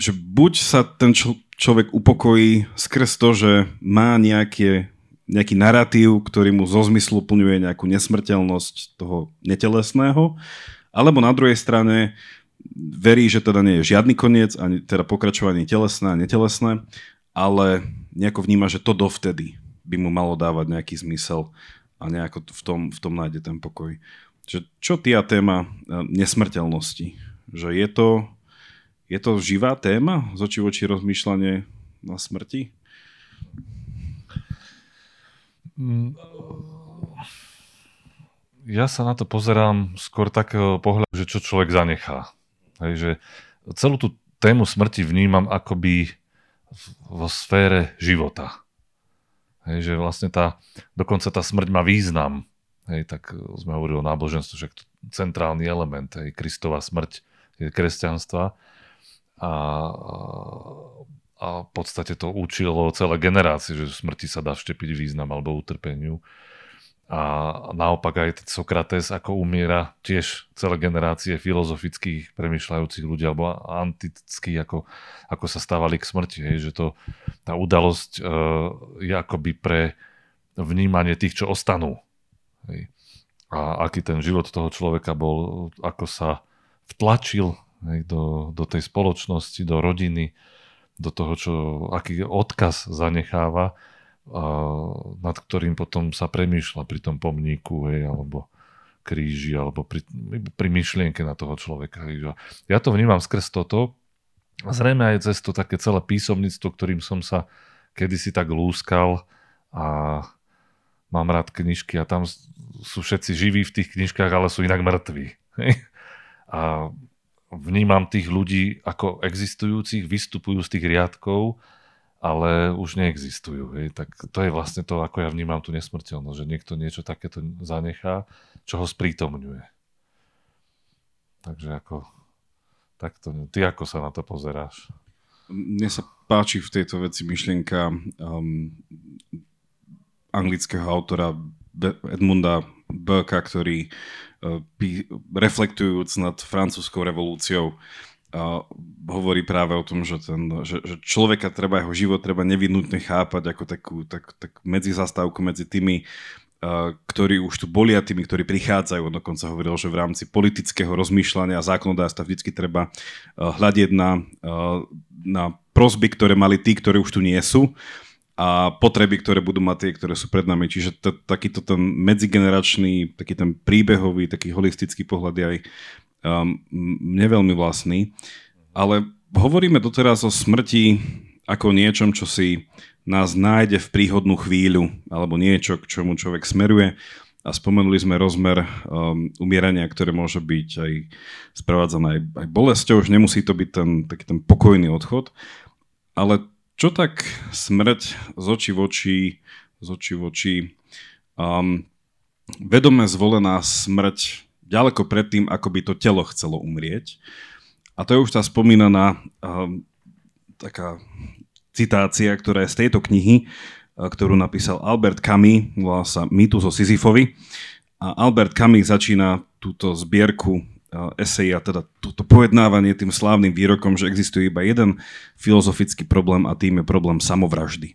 že buď sa ten človek upokojí skrz to, že má nejaké nejaký narratív, ktorý mu zo zmyslu plňuje nejakú nesmrteľnosť toho netelesného, alebo na druhej strane verí, že teda nie je žiadny koniec, ani teda pokračovanie telesné a netelesné, ale nejako vníma, že to dovtedy by mu malo dávať nejaký zmysel a nejako v tom, v tom nájde ten pokoj. Že, čo tia téma e, nesmrteľnosti? Že je to, je to živá téma z oči voči rozmýšľanie na smrti? Mm, ja sa na to pozerám skôr takého pohľadu, že čo človek zanechá. Hej, že celú tú tému smrti vnímam akoby vo sfére života. Hej, že vlastne tá, dokonca tá smrť má význam. Hej, tak sme hovorili o náboženstve, že to centrálny element, hej, Kristova smrť je kresťanstva. A, a v podstate to učilo celé generácie, že smrti sa dá vštepiť význam alebo utrpeniu. A naopak aj Sokrates, ako umiera, tiež celé generácie filozofických premyšľajúcich ľudí alebo antických, ako, ako sa stávali k smrti. Hej, že to, tá udalosť uh, je akoby pre vnímanie tých, čo ostanú. Hej. A aký ten život toho človeka bol, ako sa vtlačil hej, do, do tej spoločnosti, do rodiny, do toho, čo, aký odkaz zanecháva, nad ktorým potom sa premýšľa pri tom pomníku, hej, alebo kríži, alebo pri, pri myšlienke na toho človeka. Ja to vnímam skrz toto, zrejme aj cez to také celé písomníctvo, ktorým som sa kedysi tak lúskal a mám rád knižky a tam sú všetci živí v tých knižkách, ale sú inak mŕtvi. A vnímam tých ľudí ako existujúcich, vystupujú z tých riadkov, ale už neexistujú. Hej. Tak to je vlastne to, ako ja vnímam tú nesmrteľnosť, že niekto niečo takéto zanechá, čo ho sprítomňuje. Takže ako, takto, ty ako sa na to pozeráš? Mne sa páči v tejto veci myšlienka um, anglického autora Edmunda Burka, ktorý reflektujúc nad francúzskou revolúciou, hovorí práve o tom, že, ten, že, že človeka treba, jeho život treba nevyhnutne chápať ako takú tak, tak medzizastávku medzi tými, ktorí už tu boli a tými, ktorí prichádzajú. On dokonca hovoril, že v rámci politického rozmýšľania a zákonodárstva vždy treba hľadiť na, na prosby, ktoré mali tí, ktorí už tu nie sú a potreby, ktoré budú mať tie, ktoré sú pred nami. Čiže t- takýto ten medzigeneračný, taký ten príbehový, taký holistický pohľad je aj um, mne vlastný. Ale hovoríme doteraz o smrti ako niečom, čo si nás nájde v príhodnú chvíľu, alebo niečo, k čomu človek smeruje. A spomenuli sme rozmer um, umierania, ktoré môže byť aj sprevádzané aj, aj bolesťou, už nemusí to byť ten, taký ten pokojný odchod. Ale čo tak smrť z očí v oči, z očí v oči, um, vedome zvolená smrť ďaleko predtým, ako by to telo chcelo umrieť. A to je už tá spomínaná um, taká citácia, ktorá je z tejto knihy, ktorú napísal Albert Camus, volá sa Mýtus o Sisyfovi. A Albert Camus začína túto zbierku esej a teda toto pojednávanie tým slávnym výrokom, že existuje iba jeden filozofický problém a tým je problém samovraždy.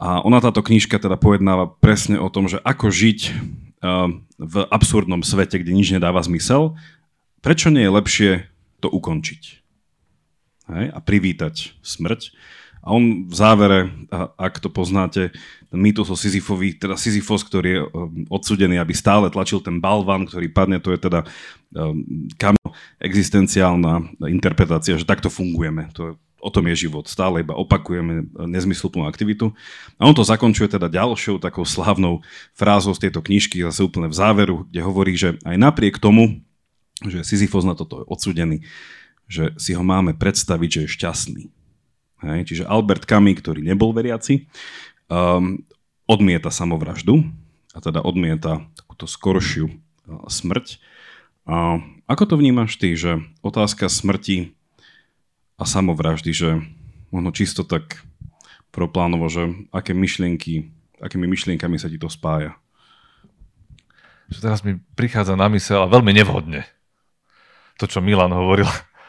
A ona táto knižka teda pojednáva presne o tom, že ako žiť v absurdnom svete, kde nič nedáva zmysel, prečo nie je lepšie to ukončiť hej? a privítať smrť. A on v závere, ak to poznáte, ten mýtus o Sisyfovi, teda Sisyfos, ktorý je um, odsudený, aby stále tlačil ten balvan, ktorý padne, to je teda um, kam existenciálna interpretácia, že takto fungujeme. To je, o tom je život. Stále iba opakujeme nezmysluplnú aktivitu. A on to zakončuje teda ďalšou takou slávnou frázou z tejto knižky, zase úplne v záveru, kde hovorí, že aj napriek tomu, že Sisyfos na toto je odsudený, že si ho máme predstaviť, že je šťastný. Hej? Čiže Albert Camus, ktorý nebol veriaci, um, odmieta samovraždu a teda odmieta takúto skoršiu uh, smrť. A ako to vnímaš ty, že otázka smrti a samovraždy, že možno čisto tak proplánovo, že aké myšlienky, akými myšlienkami sa ti to spája? Že teraz mi prichádza na mysel a veľmi nevhodne to, čo Milan hovoril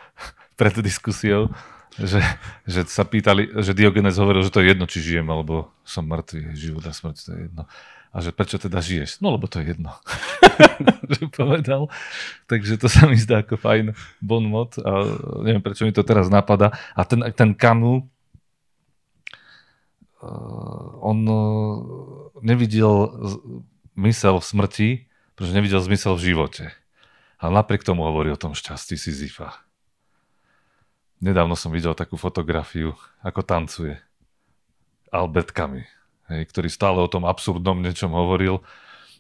pred diskusiou, že, že sa pýtali, že Diogenes hovoril, že to je jedno, či žijem, alebo som mŕtvý, život a smrť, to je jedno. A že prečo teda žiješ? No, lebo to je jedno. že povedal. Takže to sa mi zdá ako fajn bon mot. A neviem, prečo mi to teraz napadá. A ten, ten Camus, eh, on eh, nevidel mysel v smrti, pretože nevidel zmysel v živote. A napriek tomu hovorí o tom šťastí Sisyfa. Nedávno som videl takú fotografiu, ako tancuje Albert hej, ktorý stále o tom absurdnom niečom hovoril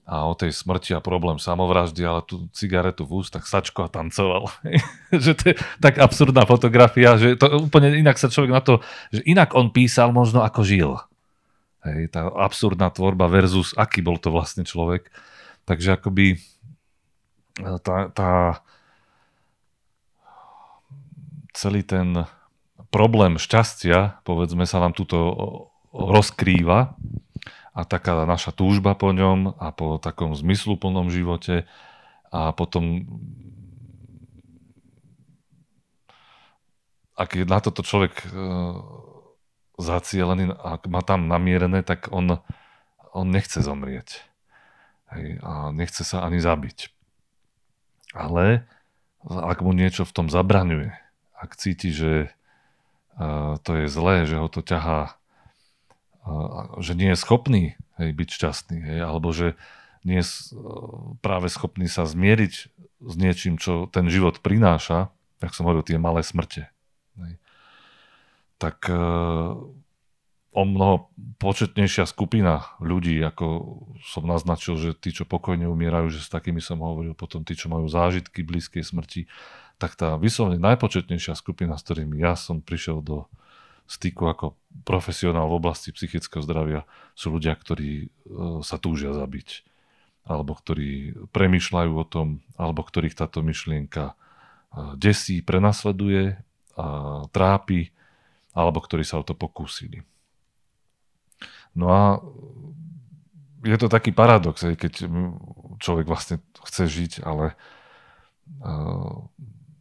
a o tej smrti a problém samovraždy, ale tú cigaretu v ústach sačko a tancoval. že to je tak absurdná fotografia, že to úplne inak sa človek na to, že inak on písal možno ako žil. Hej, tá absurdná tvorba versus aký bol to vlastne človek. Takže akoby e, tá, tá celý ten problém šťastia, povedzme sa nám tuto rozkrýva a taká naša túžba po ňom a po takom zmysluplnom živote a potom ak je na toto človek e, zacielený, ak má tam namierené, tak on, on nechce zomrieť. Hej, a nechce sa ani zabiť. Ale ak mu niečo v tom zabraňuje, ak cíti, že to je zlé, že ho to ťahá že nie je schopný hej, byť šťastný, hej, alebo že nie je práve schopný sa zmieriť s niečím, čo ten život prináša, tak som hovoril, tie malé smrte. Hej. Tak e, o mnoho početnejšia skupina ľudí, ako som naznačil, že tí, čo pokojne umierajú, že s takými som hovoril, potom tí, čo majú zážitky blízkej smrti, tak tá vyslovene najpočetnejšia skupina, s ktorými ja som prišiel do styku ako profesionál v oblasti psychického zdravia sú ľudia, ktorí e, sa túžia zabiť alebo ktorí premyšľajú o tom, alebo ktorých táto myšlienka e, desí, prenasleduje, a trápi, alebo ktorí sa o to pokúsili. No a je to taký paradox, keď človek vlastne chce žiť, ale e,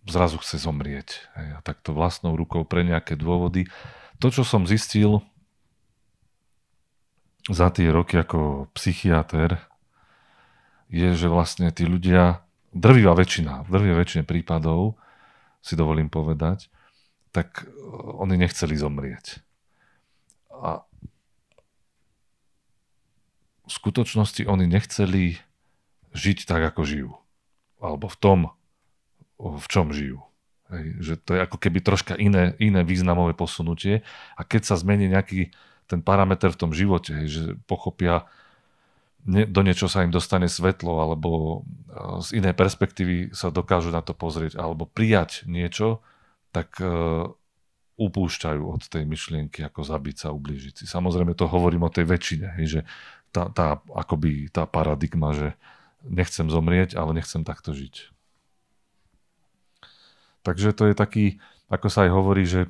zrazu chce zomrieť. Hej, a takto vlastnou rukou pre nejaké dôvody. To, čo som zistil za tie roky ako psychiatr, je, že vlastne tí ľudia, drvivá väčšina, v drvivej väčšine prípadov, si dovolím povedať, tak oni nechceli zomrieť. A v skutočnosti oni nechceli žiť tak, ako žijú. Alebo v tom, v čom žijú. Hej, že to je ako keby troška iné, iné významové posunutie a keď sa zmení nejaký ten parameter v tom živote, hej, že pochopia, ne, do niečo sa im dostane svetlo alebo z inej perspektívy sa dokážu na to pozrieť alebo prijať niečo, tak uh, upúšťajú od tej myšlienky ako zabiť sa, ublížiť si. Samozrejme to hovorím o tej väčšine, hej, že tá, tá, akoby tá paradigma, že nechcem zomrieť, ale nechcem takto žiť. Takže to je taký, ako sa aj hovorí, že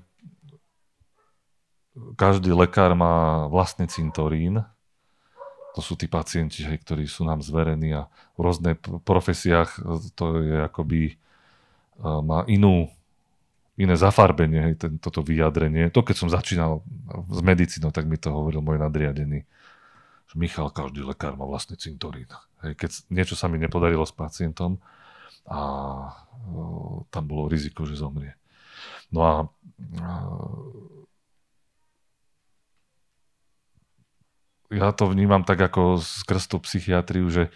každý lekár má vlastný cintorín to sú tí pacienti, hej, ktorí sú nám zverení a v rôznych profesiách to je akoby má inú, iné zafarbenie, hej, ten, toto vyjadrenie. To, keď som začínal s medicínou, tak mi to hovoril môj nadriadený. Že Michal, každý lekár má vlastný cintorín. Hej, keď niečo sa mi nepodarilo s pacientom a o, tam bolo riziko, že zomrie. No a, a ja to vnímam tak ako skrz tú psychiatriu, že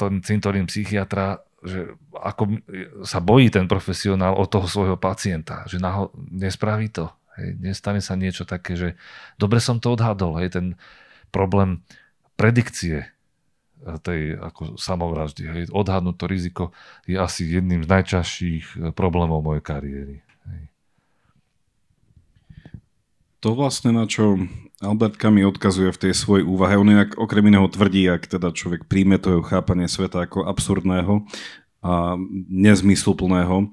ten cintorín psychiatra že ako sa bojí ten profesionál od toho svojho pacienta, že naho, nespraví to. Hej, nestane sa niečo také, že dobre som to odhadol, hej, ten problém predikcie tej ako samovraždy, hej, odhadnúť to riziko je asi jedným z najčastejších eh, problémov mojej kariéry. Hej. To vlastne na čo Albert Kami odkazuje v tej svojej úvahe, on inak okrem iného tvrdí, ak teda človek príjme to jeho chápanie sveta ako absurdného a nezmysluplného,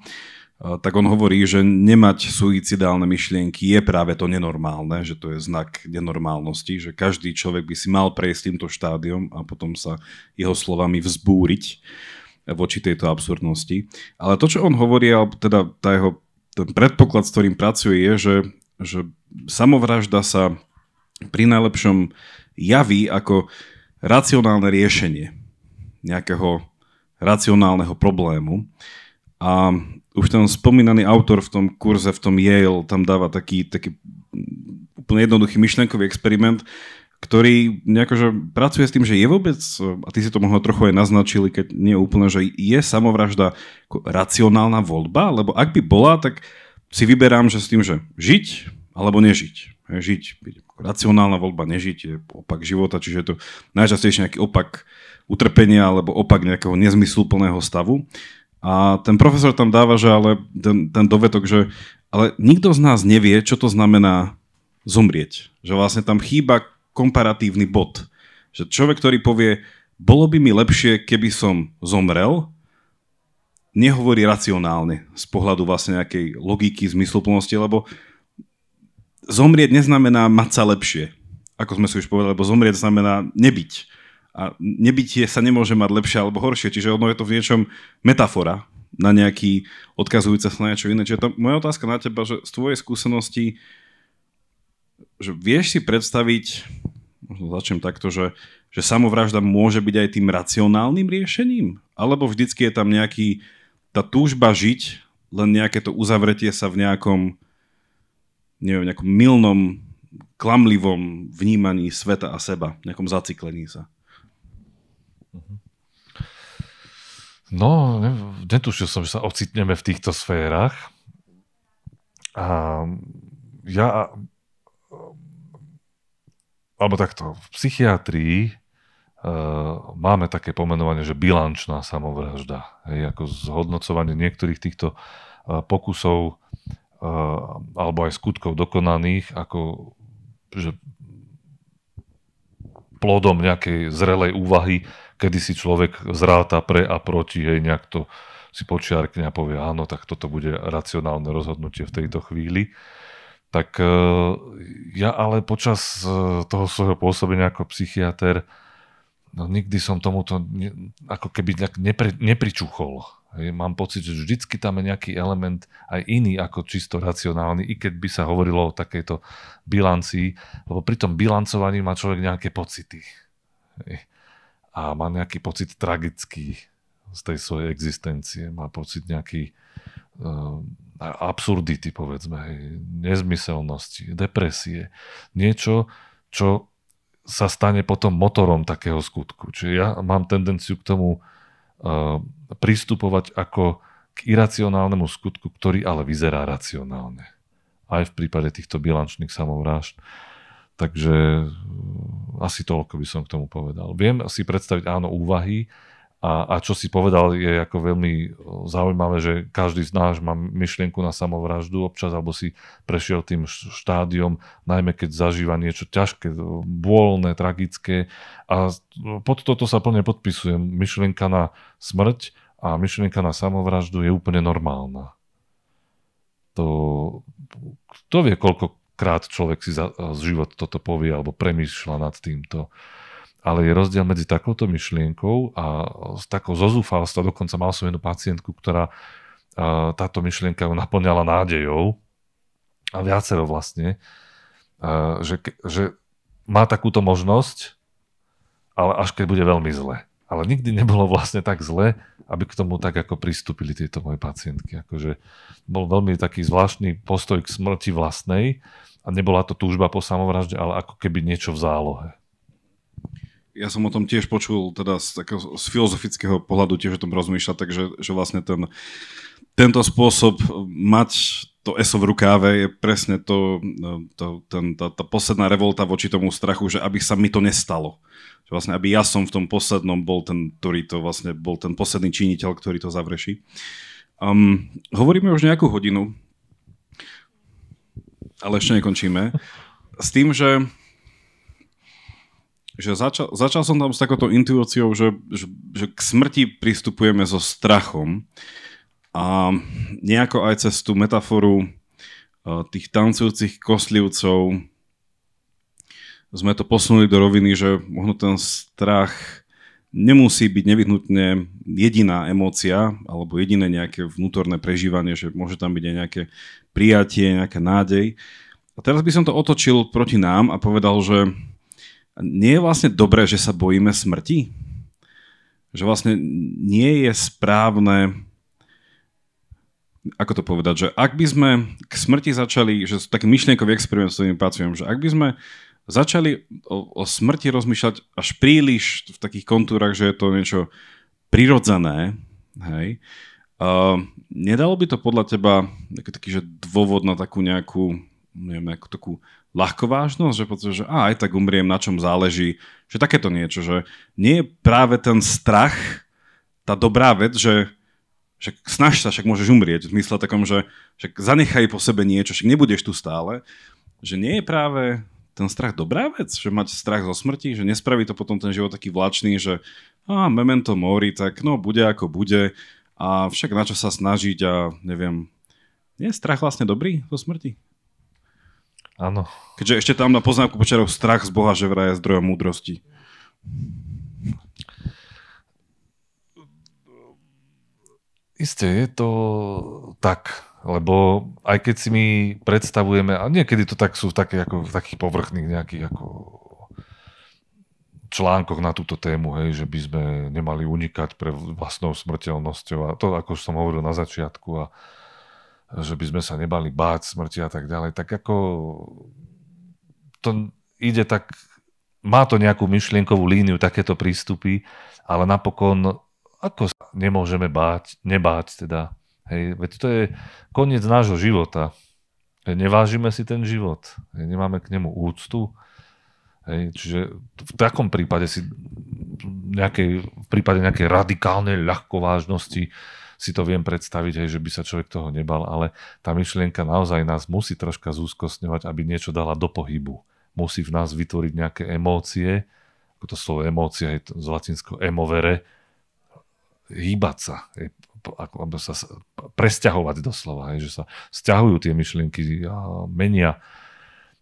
tak on hovorí, že nemať suicidálne myšlienky je práve to nenormálne, že to je znak nenormálnosti, že každý človek by si mal prejsť týmto štádiom a potom sa jeho slovami vzbúriť voči tejto absurdnosti. Ale to, čo on hovorí, alebo teda tá jeho, ten predpoklad, s ktorým pracuje, je, že, že samovražda sa pri najlepšom javí ako racionálne riešenie nejakého racionálneho problému. A už ten spomínaný autor v tom kurze, v tom Yale, tam dáva taký, taký úplne jednoduchý myšlenkový experiment, ktorý nejako, pracuje s tým, že je vôbec, a ty si to možno trochu aj naznačili, keď nie úplne, že je samovražda racionálna voľba, lebo ak by bola, tak si vyberám, že s tým, že žiť alebo nežiť. Žiť, racionálna voľba, nežiť je opak života, čiže je to najčastejšie nejaký opak utrpenia alebo opak nejakého nezmysluplného stavu. A ten profesor tam dáva, že ale ten, ten dovetok, že ale nikto z nás nevie, čo to znamená zomrieť. Že vlastne tam chýba komparatívny bod. Že človek, ktorý povie, bolo by mi lepšie, keby som zomrel, nehovorí racionálne z pohľadu vlastne nejakej logiky, zmysluplnosti, lebo zomrieť neznamená mať sa lepšie, ako sme si už povedali, lebo zomrieť znamená nebyť. A nebytie sa nemôže mať lepšie alebo horšie, čiže ono je to v niečom metafora na nejaký odkazujúce sa na niečo iné. Čiže to, moja otázka na teba, že z tvojej skúsenosti, že vieš si predstaviť, možno začnem takto, že, že samovražda môže byť aj tým racionálnym riešením? Alebo vždycky je tam nejaký, tá túžba žiť, len nejaké to uzavretie sa v nejakom neviem, nejakom milnom, klamlivom vnímaní sveta a seba, nejakom zaciklení sa. No, netušil som, že sa ocitneme v týchto sférach. A ja, alebo takto, v psychiatrii uh, máme také pomenovanie, že bilančná samovražda. Hej, ako zhodnocovanie niektorých týchto uh, pokusov alebo aj skutkov dokonaných, ako že plodom nejakej zrelej úvahy, kedy si človek zráta pre a proti, hej, nejak to si počiarkne a povie, áno, tak toto bude racionálne rozhodnutie v tejto chvíli. Tak e, ja ale počas e, toho svojho pôsobenia ako psychiatr no nikdy som tomuto ako keby nepri, nepričuchol. Hej, mám pocit, že vždycky tam je nejaký element aj iný ako čisto racionálny, i keď by sa hovorilo o takejto bilancii, lebo pri tom bilancovaní má človek nejaké pocity. Hej. A má nejaký pocit tragický z tej svojej existencie. Má pocit nejaký uh, absurdity, povedzme, nezmyselnosti, depresie. Niečo, čo sa stane potom motorom takého skutku. Čiže ja mám tendenciu k tomu uh, pristupovať ako k iracionálnemu skutku, ktorý ale vyzerá racionálne. Aj v prípade týchto bilančných samovrážd. Takže mm, asi toľko by som k tomu povedal. Viem si predstaviť áno úvahy, a, a čo si povedal je ako veľmi zaujímavé, že každý z nás má myšlienku na samovraždu občas, alebo si prešiel tým štádiom, najmä keď zažíva niečo ťažké, bôlne, tragické. A pod toto sa plne podpisujem. Myšlienka na smrť a myšlienka na samovraždu je úplne normálna. To, kto vie, koľkokrát človek si za, za život toto povie alebo premýšľa nad týmto. ale je rozdiel medzi takouto myšlienkou a s takou zozúfalstva. Dokonca mal som jednu pacientku, ktorá táto myšlienka ju naplňala nádejou a viacero vlastne, že, že má takúto možnosť, ale až keď bude veľmi zle. Ale nikdy nebolo vlastne tak zle, aby k tomu tak ako pristúpili tieto moje pacientky. Akože bol veľmi taký zvláštny postoj k smrti vlastnej a nebola to túžba po samovražde, ale ako keby niečo v zálohe ja som o tom tiež počul teda z, takého, z filozofického pohľadu tiež o tom rozmýšľať, takže že vlastne ten, tento spôsob mať to ESO v rukáve je presne to, to ten, tá, tá posledná revolta voči tomu strachu, že aby sa mi to nestalo. Že vlastne, aby ja som v tom poslednom bol ten, ktorý to vlastne bol ten posledný činiteľ, ktorý to zavreší. Um, hovoríme už nejakú hodinu, ale ešte nekončíme. S tým, že že začal, začal som tam s takouto intuíciou, že, že, že k smrti pristupujeme so strachom a nejako aj cez tú metaforu tých tancujúcich koslivcov sme to posunuli do roviny, že možno ten strach nemusí byť nevyhnutne jediná emócia alebo jediné nejaké vnútorné prežívanie, že môže tam byť aj nejaké prijatie, nejaká nádej. A teraz by som to otočil proti nám a povedal, že nie je vlastne dobré, že sa bojíme smrti? Že vlastne nie je správne ako to povedať, že ak by sme k smrti začali, že taký myšlienkový experiment, s ktorým pracujem, že ak by sme začali o, o smrti rozmýšľať až príliš v takých kontúrach, že je to niečo prirodzené, hej, uh, nedalo by to podľa teba taký, že dôvod na takú nejakú, neviem, nejakú takú ľahkovážnosť, že pocit, že aj tak umriem, na čom záleží, že takéto niečo, že nie je práve ten strach tá dobrá vec, že že snaž sa, však môžeš umrieť, v mysle takom, že však zanechaj po sebe niečo, však nebudeš tu stále, že nie je práve ten strach dobrá vec, že mať strach zo smrti, že nespraví to potom ten život taký vlačný, že a memento mori, tak no bude ako bude a však na čo sa snažiť a neviem, nie je strach vlastne dobrý zo smrti? Áno. Keďže ešte tam na poznámku počerov strach z Boha, že vraj je zdrojom múdrosti. Isté, je to tak, lebo aj keď si my predstavujeme, a niekedy to tak sú také, ako, v takých povrchných nejakých ako článkoch na túto tému, hej, že by sme nemali unikať pre vlastnou smrteľnosťou a to, ako som hovoril na začiatku a že by sme sa nebali báť smrti a tak ďalej, tak ako to ide tak, má to nejakú myšlienkovú líniu, takéto prístupy, ale napokon ako sa nemôžeme báť, nebáť teda, hej, veď to je koniec nášho života, nevážime si ten život, hej, nemáme k nemu úctu, hej, čiže v takom prípade si nejakej, v prípade nejakej radikálnej ľahkovážnosti si to viem predstaviť, hej, že by sa človek toho nebal, ale tá myšlienka naozaj nás musí troška zúskostňovať, aby niečo dala do pohybu. Musí v nás vytvoriť nejaké emócie, ako to slovo emócia je z latinského emovere, hýbať sa, hej, ako sa presťahovať doslova, hej, že sa stiahujú tie myšlienky a menia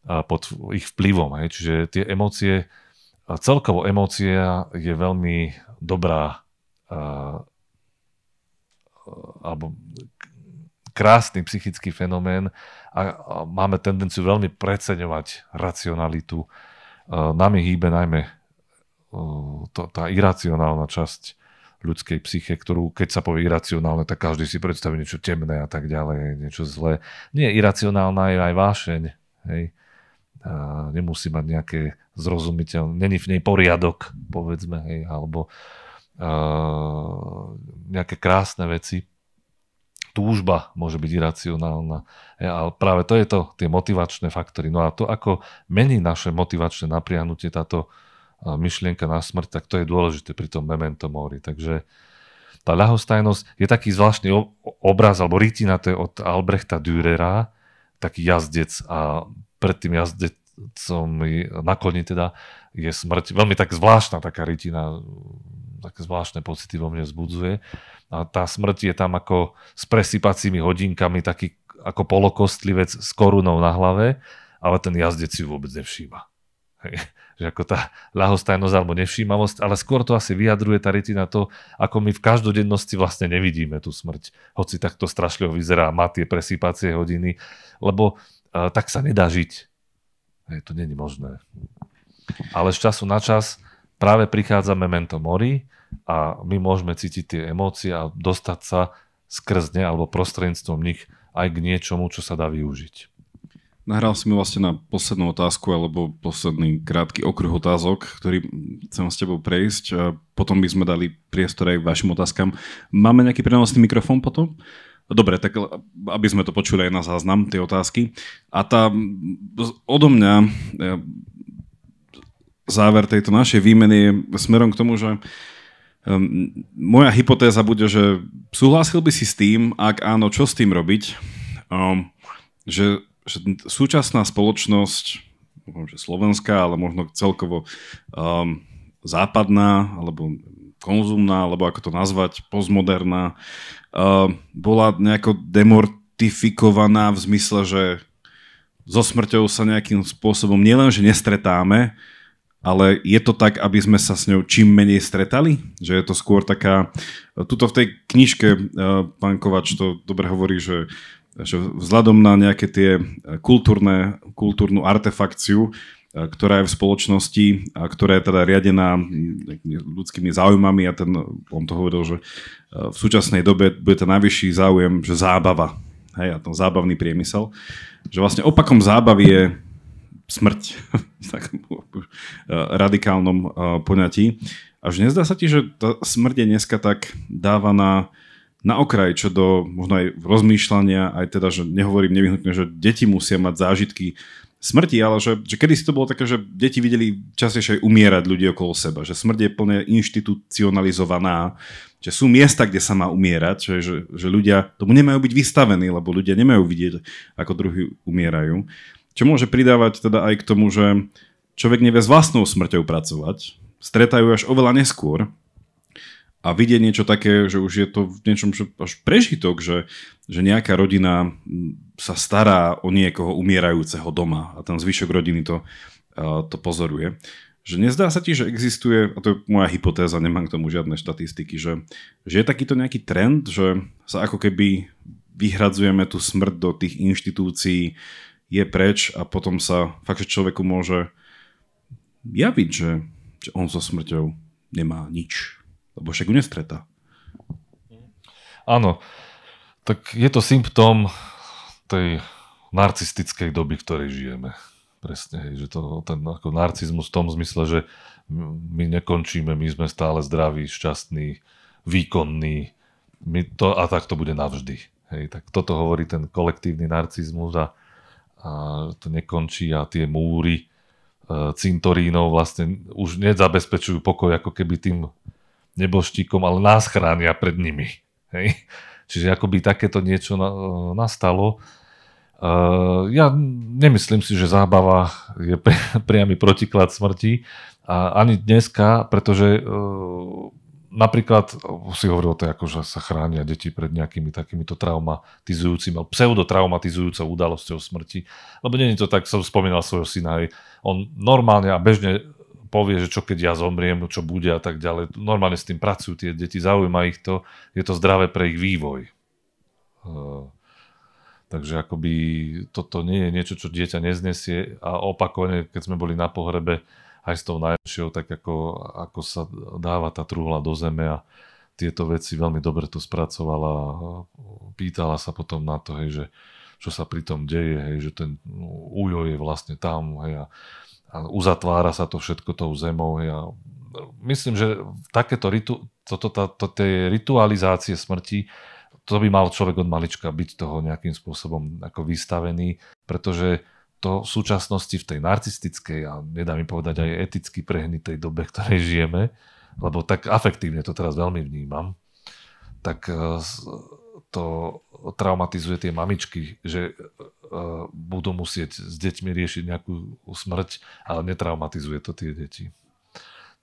a pod ich vplyvom. Hej, čiže tie emócie, celkovo emócia je veľmi dobrá alebo krásny psychický fenomén a máme tendenciu veľmi preceňovať racionalitu. Nami hýbe najmä to, tá iracionálna časť ľudskej psyche, ktorú keď sa povie iracionálne, tak každý si predstaví niečo temné a tak ďalej, niečo zlé. Nie, iracionálna je aj vášeň. Hej. A nemusí mať nejaké zrozumiteľné, není v nej poriadok, povedzme, hej, alebo nejaké krásne veci. Túžba môže byť iracionálna. Ale práve to je to, tie motivačné faktory. No a to, ako mení naše motivačné napriahnutie táto myšlienka na smrť, tak to je dôležité pri tom memento mori. Takže tá ľahostajnosť je taký zvláštny obraz, alebo rytina, to je od Albrechta Dürera, taký jazdec a pred tým jazdecom na koni teda je smrť. Veľmi tak zvláštna taká rytina, také zvláštne pocity vo mne vzbudzuje. A tá smrť je tam ako s presypacími hodinkami, taký ako polokostlivec s korunou na hlave, ale ten jazdec si vôbec nevšíma. Hej. Že ako tá ľahostajnosť alebo nevšímavosť, ale skôr to asi vyjadruje tá retina to, ako my v každodennosti vlastne nevidíme tú smrť. Hoci takto strašlivo vyzerá, má tie presýpacie hodiny, lebo uh, tak sa nedá žiť. Hej, to není možné. Ale z času na čas práve prichádza memento mori a my môžeme cítiť tie emócie a dostať sa skrz ne alebo prostredníctvom nich aj k niečomu, čo sa dá využiť. Nahral si mi vlastne na poslednú otázku alebo posledný krátky okruh otázok, ktorý chcem s tebou prejsť. A potom by sme dali priestor aj vašim otázkam. Máme nejaký prenosný mikrofón potom? Dobre, tak aby sme to počuli aj na záznam, tie otázky. A tá odo mňa e, záver tejto našej výmeny je smerom k tomu, že moja hypotéza bude, že súhlasil by si s tým, ak áno, čo s tým robiť, že že súčasná spoločnosť, že slovenská, ale možno celkovo um, západná, alebo konzumná, alebo ako to nazvať, postmoderná, uh, bola nejako demortifikovaná v zmysle, že so smrťou sa nejakým spôsobom nielenže nestretáme, ale je to tak, aby sme sa s ňou čím menej stretali? Že je to skôr taká... Tuto v tej knižke uh, pán Kovač to dobre hovorí, že že vzhľadom na nejaké tie e, kultúrne, kultúrnu artefakciu, e, ktorá je v spoločnosti a ktorá je teda riadená ľudskými záujmami a ten, on to hovoril, že e, v súčasnej dobe bude ten najvyšší záujem, že zábava, hej, a ten zábavný priemysel, že vlastne opakom zábavy je smrť v takom radikálnom poňatí. A že nezdá sa ti, že tá smrť je dneska tak dávaná na okraj, čo do možno aj rozmýšľania, aj teda, že nehovorím nevyhnutne, že deti musia mať zážitky smrti, ale že, že kedy si to bolo také, že deti videli častejšie umierať ľudí okolo seba, že smrť je plne inštitucionalizovaná, že sú miesta, kde sa má umierať, že, že, že ľudia tomu nemajú byť vystavení, lebo ľudia nemajú vidieť, ako druhí umierajú. Čo môže pridávať teda aj k tomu, že človek nevie s vlastnou smrťou pracovať, stretajú až oveľa neskôr, a vidieť niečo také, že už je to v niečom až prežitok, že, že nejaká rodina sa stará o niekoho umierajúceho doma a ten zvyšok rodiny to, to pozoruje. Že nezdá sa ti, že existuje, a to je moja hypotéza, nemám k tomu žiadne štatistiky, že, že je takýto nejaký trend, že sa ako keby vyhradzujeme tú smrť do tých inštitúcií, je preč a potom sa fakt, že človeku môže javiť, že, že on so smrťou nemá nič. Lebo však ju nestretá. Áno, tak je to symptóm tej narcistickej doby, v ktorej žijeme. Presne, že to, ten ako narcizmus v tom zmysle, že my nekončíme, my sme stále zdraví, šťastní, výkonní, my to, a tak to bude navždy. Hej, tak toto hovorí ten kolektívny narcizmus a, a to nekončí a tie múry e, cintorínov vlastne už nezabezpečujú pokoj ako keby tým neboštíkom, ale nás chránia pred nimi. Hej? Čiže akoby takéto niečo nastalo. Uh, ja nemyslím si, že zábava je pri, priamy protiklad smrti. A ani dneska, pretože uh, napríklad si hovoril to, ako, že sa chránia deti pred nejakými takýmito traumatizujúcimi, pseudotraumatizujúcou udalosťou smrti. Lebo nie je to tak, som spomínal svojho syna, hej. on normálne a bežne povie, že čo keď ja zomriem, čo bude a tak ďalej. Normálne s tým pracujú tie deti, zaujíma ich to, je to zdravé pre ich vývoj. Uh, takže akoby toto nie je niečo, čo dieťa neznesie a opakovane, keď sme boli na pohrebe aj s tou najlepšou, tak ako, ako sa dáva tá truhla do zeme a tieto veci veľmi dobre to spracovala a pýtala sa potom na to, hej, že čo sa pri tom deje, hej, že ten ujo je vlastne tam hej, a a uzatvára sa to všetko tou zemou. Ja myslím, že takéto ritu, toto, to, to, tie ritualizácie smrti, to by mal človek od malička byť toho nejakým spôsobom ako vystavený, pretože to v súčasnosti v tej narcistickej a nedá mi povedať aj eticky prehnitej dobe, ktorej žijeme, lebo tak afektívne to teraz veľmi vnímam, tak eh, to traumatizuje tie mamičky, že uh, budú musieť s deťmi riešiť nejakú smrť, ale netraumatizuje to tie deti.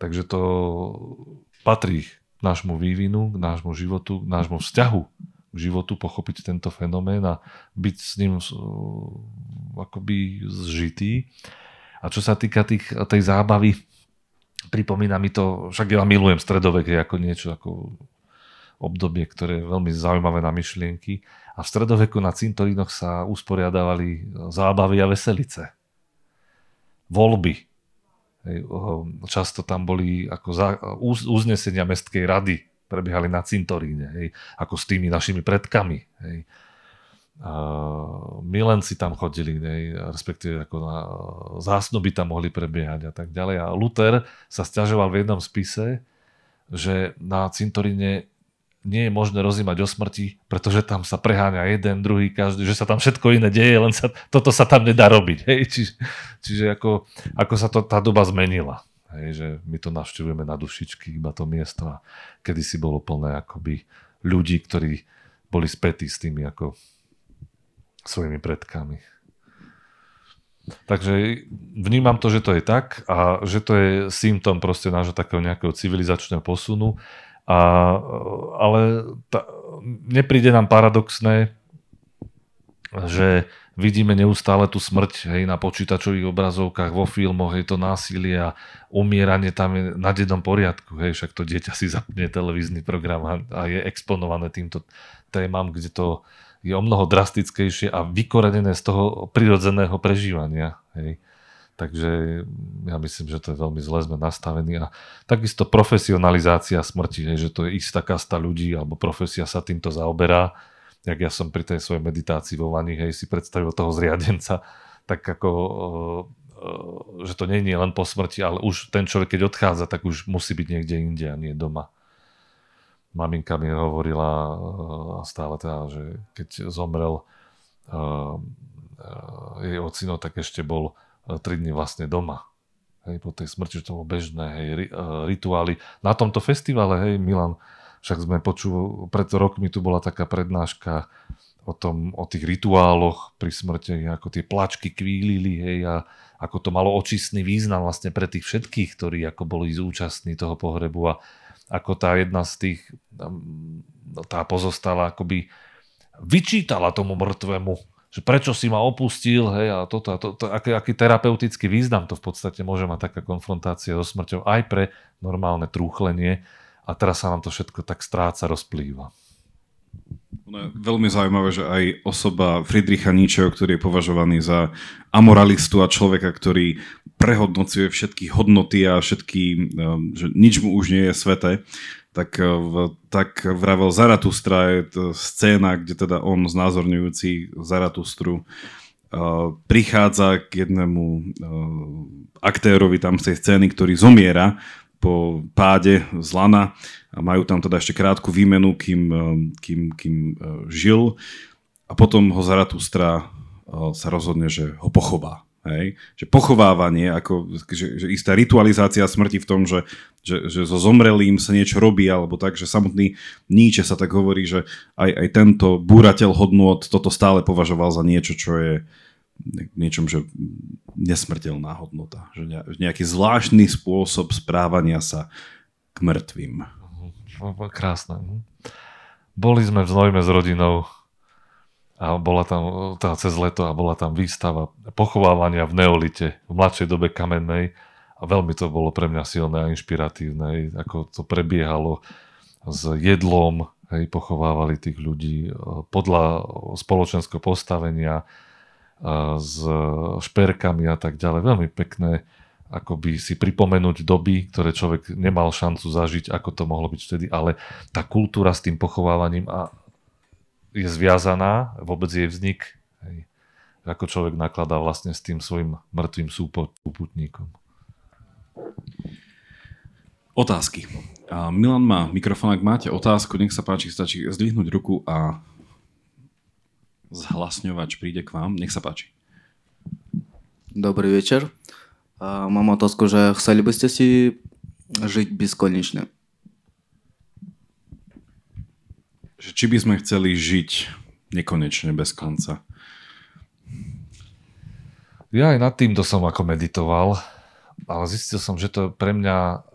Takže to patrí k nášmu vývinu, k nášmu životu, k nášmu vzťahu k životu, pochopiť tento fenomén a byť s ním uh, akoby zžitý. A čo sa týka tých, tej zábavy, pripomína mi to, však ja milujem stredovek ako niečo ako obdobie, ktoré je veľmi zaujímavé na myšlienky. A v stredoveku na cintorínoch sa usporiadávali zábavy a veselice. Voľby. Často tam boli ako uznesenia mestskej rady prebiehali na cintoríne, hej, ako s tými našimi predkami. Hej. A milenci tam chodili, hej, respektíve ako na zásnuby tam mohli prebiehať a tak ďalej. A Luther sa stiažoval v jednom spise, že na cintoríne nie je možné rozímať o smrti, pretože tam sa preháňa jeden, druhý, každý, že sa tam všetko iné deje, len sa, toto sa tam nedá robiť. Hej? Čiže, čiže ako, ako sa to, tá doba zmenila. Hej, že my to navštevujeme na dušičky, iba to miesto a kedysi bolo plné akoby ľudí, ktorí boli spätí s tými ako svojimi predkami. Takže vnímam to, že to je tak a že to je symptom proste nášho takého nejakého civilizačného posunu. A, ale ta, nepríde nám paradoxné, že vidíme neustále tú smrť hej, na počítačových obrazovkách, vo filmoch, je to násilie a umieranie tam je na dednom poriadku. Hej, však to dieťa si zapne televízny program a, a je exponované týmto témam, kde to je o mnoho drastickejšie a vykorenené z toho prirodzeného prežívania. Hej. Takže ja myslím, že to je veľmi zle sme nastavení a takisto profesionalizácia smrti, hej, že to je istá kasta ľudí alebo profesia sa týmto zaoberá jak ja som pri tej svojej meditácii vo vani, hej, si predstavil toho zriadenca, tak ako, že to nie je len po smrti, ale už ten človek, keď odchádza, tak už musí byť niekde inde a nie doma. Maminka mi hovorila stále teda, že keď zomrel jej ocino, tak ešte bol 3 dny vlastne doma. Hej, po tej smrti, že to bolo bežné, hej, rituály. Na tomto festivale, hej, Milan, však sme počuli, pred rokmi tu bola taká prednáška o, tom, o tých rituáloch pri smrti, ako tie plačky kvílili, hej, a ako to malo očistný význam vlastne pre tých všetkých, ktorí ako boli zúčastní toho pohrebu a ako tá jedna z tých, tá pozostala akoby vyčítala tomu mŕtvemu, že prečo si ma opustil, hej, a toto, a to, to, aký, aký terapeutický význam to v podstate môže mať taká konfrontácia so smrťou aj pre normálne trúchlenie, a teraz sa nám to všetko tak stráca, rozplýva. No, veľmi zaujímavé, že aj osoba Friedricha Nietzscheho, ktorý je považovaný za amoralistu a človeka, ktorý prehodnocuje všetky hodnoty a všetky, um, že nič mu už nie je sveté, tak, uh, tak vravel Zaratustra je scéna, kde teda on znázorňujúci Zaratustru uh, prichádza k jednému uh, aktérovi tam z tej scény, ktorý zomiera po páde z lana a majú tam teda ešte krátku výmenu, kým, eh, kým, kým eh, žil a potom ho Zaratustra eh, sa rozhodne, že ho pochová. Hej? Že pochovávanie, ako, že, že istá ritualizácia smrti v tom, že, že, že so zomrelým sa niečo robí, alebo tak, že samotný Nietzsche sa tak hovorí, že aj, aj tento búrateľ hodnot toto stále považoval za niečo, čo je niečom, že nesmrteľná hodnota. Že nejaký zvláštny spôsob správania sa k mŕtvým. Krásne. Mhm. Boli sme v Znojme s rodinou a bola tam tá cez leto a bola tam výstava pochovávania v neolite, v mladšej dobe kamennej a veľmi to bolo pre mňa silné a inšpiratívne, ako to prebiehalo s jedlom, hej, pochovávali tých ľudí e, podľa spoločenského postavenia, s šperkami a tak ďalej. Veľmi pekné akoby si pripomenúť doby, ktoré človek nemal šancu zažiť, ako to mohlo byť vtedy, ale tá kultúra s tým pochovávaním a je zviazaná, vôbec jej vznik, hej, ako človek nakladá vlastne s tým svojim mŕtvým súputníkom. Otázky. Milan má mikrofón, ak máte otázku, nech sa páči, stačí zdvihnúť ruku a zhlasňovač príde k vám. Nech sa páči. Dobrý večer. Mám otázku, že chceli by ste si žiť bezkonečne? Či by sme chceli žiť nekonečne bez konca? Ja aj nad týmto som ako meditoval, ale zistil som, že to je pre mňa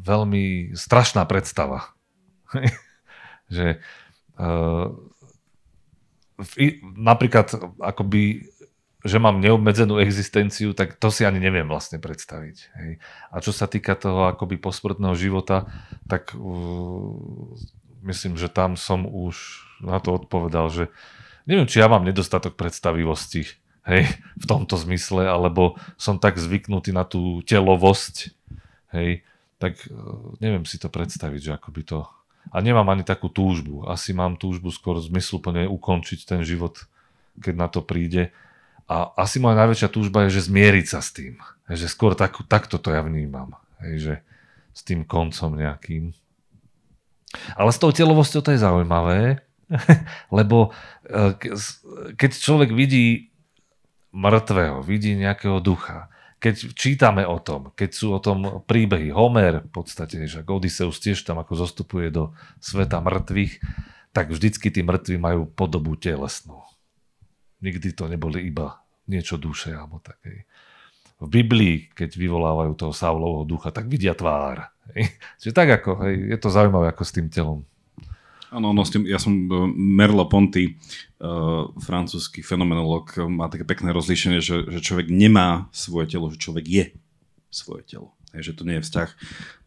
veľmi strašná predstava. že uh, napríklad akoby že mám neobmedzenú existenciu, tak to si ani neviem vlastne predstaviť. Hej. A čo sa týka toho akoby posmrtného života, tak uh, myslím, že tam som už na to odpovedal, že neviem, či ja mám nedostatok predstavivosti hej, v tomto zmysle, alebo som tak zvyknutý na tú telovosť, hej, tak uh, neviem si to predstaviť, že ako by to... A nemám ani takú túžbu. Asi mám túžbu skôr zmysluplne ukončiť ten život, keď na to príde a asi moja najväčšia túžba je, že zmieriť sa s tým. Že skôr tak, takto to ja vnímam. Hej, že s tým koncom nejakým. Ale s tou telovosťou to je zaujímavé, lebo e, keď človek vidí mŕtvého, vidí nejakého ducha, keď čítame o tom, keď sú o tom príbehy, Homer v podstate, že Odysseus tiež tam ako zostupuje do sveta mŕtvych, tak vždycky tí mŕtvi majú podobu telesnú. Nikdy to neboli iba niečo duše alebo také. V Biblii, keď vyvolávajú toho Saulovho ducha, tak vidia tvár. Čiže tak ako, hej, je to zaujímavé ako s tým telom. Áno, no, ja som e, Merlo Ponty, uh, francúzsky fenomenológ, má také pekné rozlíšenie, že, že človek nemá svoje telo, že človek je svoje telo. Že to nie je vzťah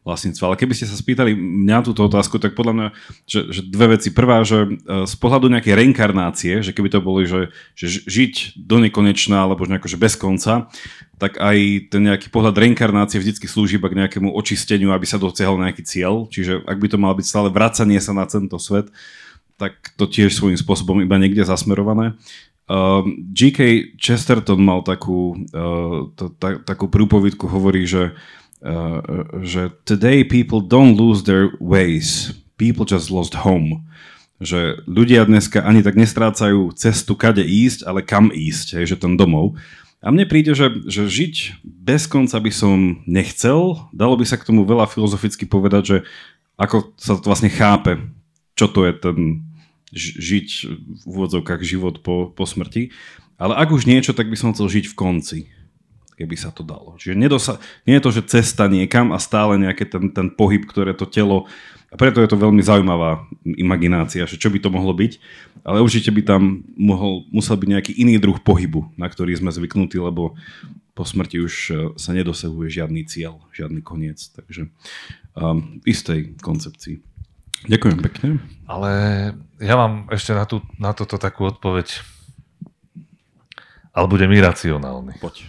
vlastníctva. Ale keby ste sa spýtali mňa túto otázku, tak podľa mňa, že, že dve veci. Prvá, že e, z pohľadu nejakej reinkarnácie, že keby to boli, že, že žiť do nekonečna, alebo nejako, že bez konca, tak aj ten nejaký pohľad reinkarnácie vždycky slúži iba k nejakému očisteniu, aby sa dosiahol nejaký cieľ. Čiže ak by to malo byť stále vracanie sa na tento svet, tak to tiež svojím spôsobom iba niekde zasmerované. Uh, ehm, G.K. Chesterton mal takú, uh, to, ta, takú prúpovidku, hovorí, že Uh, že today people don't lose their ways, people just lost home. Že ľudia dneska ani tak nestrácajú cestu, kade ísť, ale kam ísť, hej, že ten domov. A mne príde, že, že žiť bez konca by som nechcel. Dalo by sa k tomu veľa filozoficky povedať, že ako sa to vlastne chápe, čo to je ten žiť v úvodzovkách život po, po smrti. Ale ak už niečo, tak by som chcel žiť v konci keby sa to dalo. Čiže nedosa- nie je to, že cesta niekam a stále nejaký ten, ten pohyb, ktoré to telo... A preto je to veľmi zaujímavá imaginácia, že čo by to mohlo byť. Ale určite by tam mohol, musel byť nejaký iný druh pohybu, na ktorý sme zvyknutí, lebo po smrti už e, sa nedosahuje žiadny cieľ, žiadny koniec. Takže um, istej koncepcii. Ďakujem pekne. Ale ja mám ešte na, tú, na toto takú odpoveď. Ale budem iracionálny. Poď.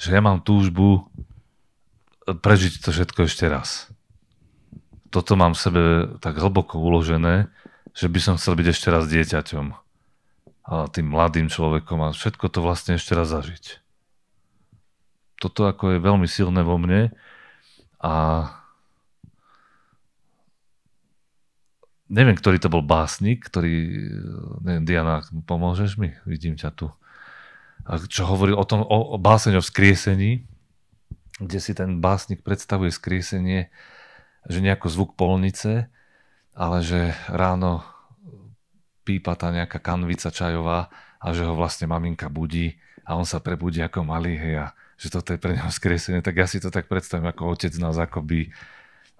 Že ja mám túžbu prežiť to všetko ešte raz. Toto mám v sebe tak hlboko uložené, že by som chcel byť ešte raz dieťaťom. A tým mladým človekom a všetko to vlastne ešte raz zažiť. Toto ako je veľmi silné vo mne a neviem, ktorý to bol básnik, ktorý, neviem, Diana, pomôžeš mi? Vidím ťa tu čo hovorí o tom, o, o báseň o vzkriesení, kde si ten básnik predstavuje skriesenie, že nejako zvuk polnice, ale že ráno pípa tá nejaká kanvica čajová a že ho vlastne maminka budí a on sa prebudí ako malý, hej, a že toto je pre neho skriesenie, tak ja si to tak predstavím, ako otec nás akoby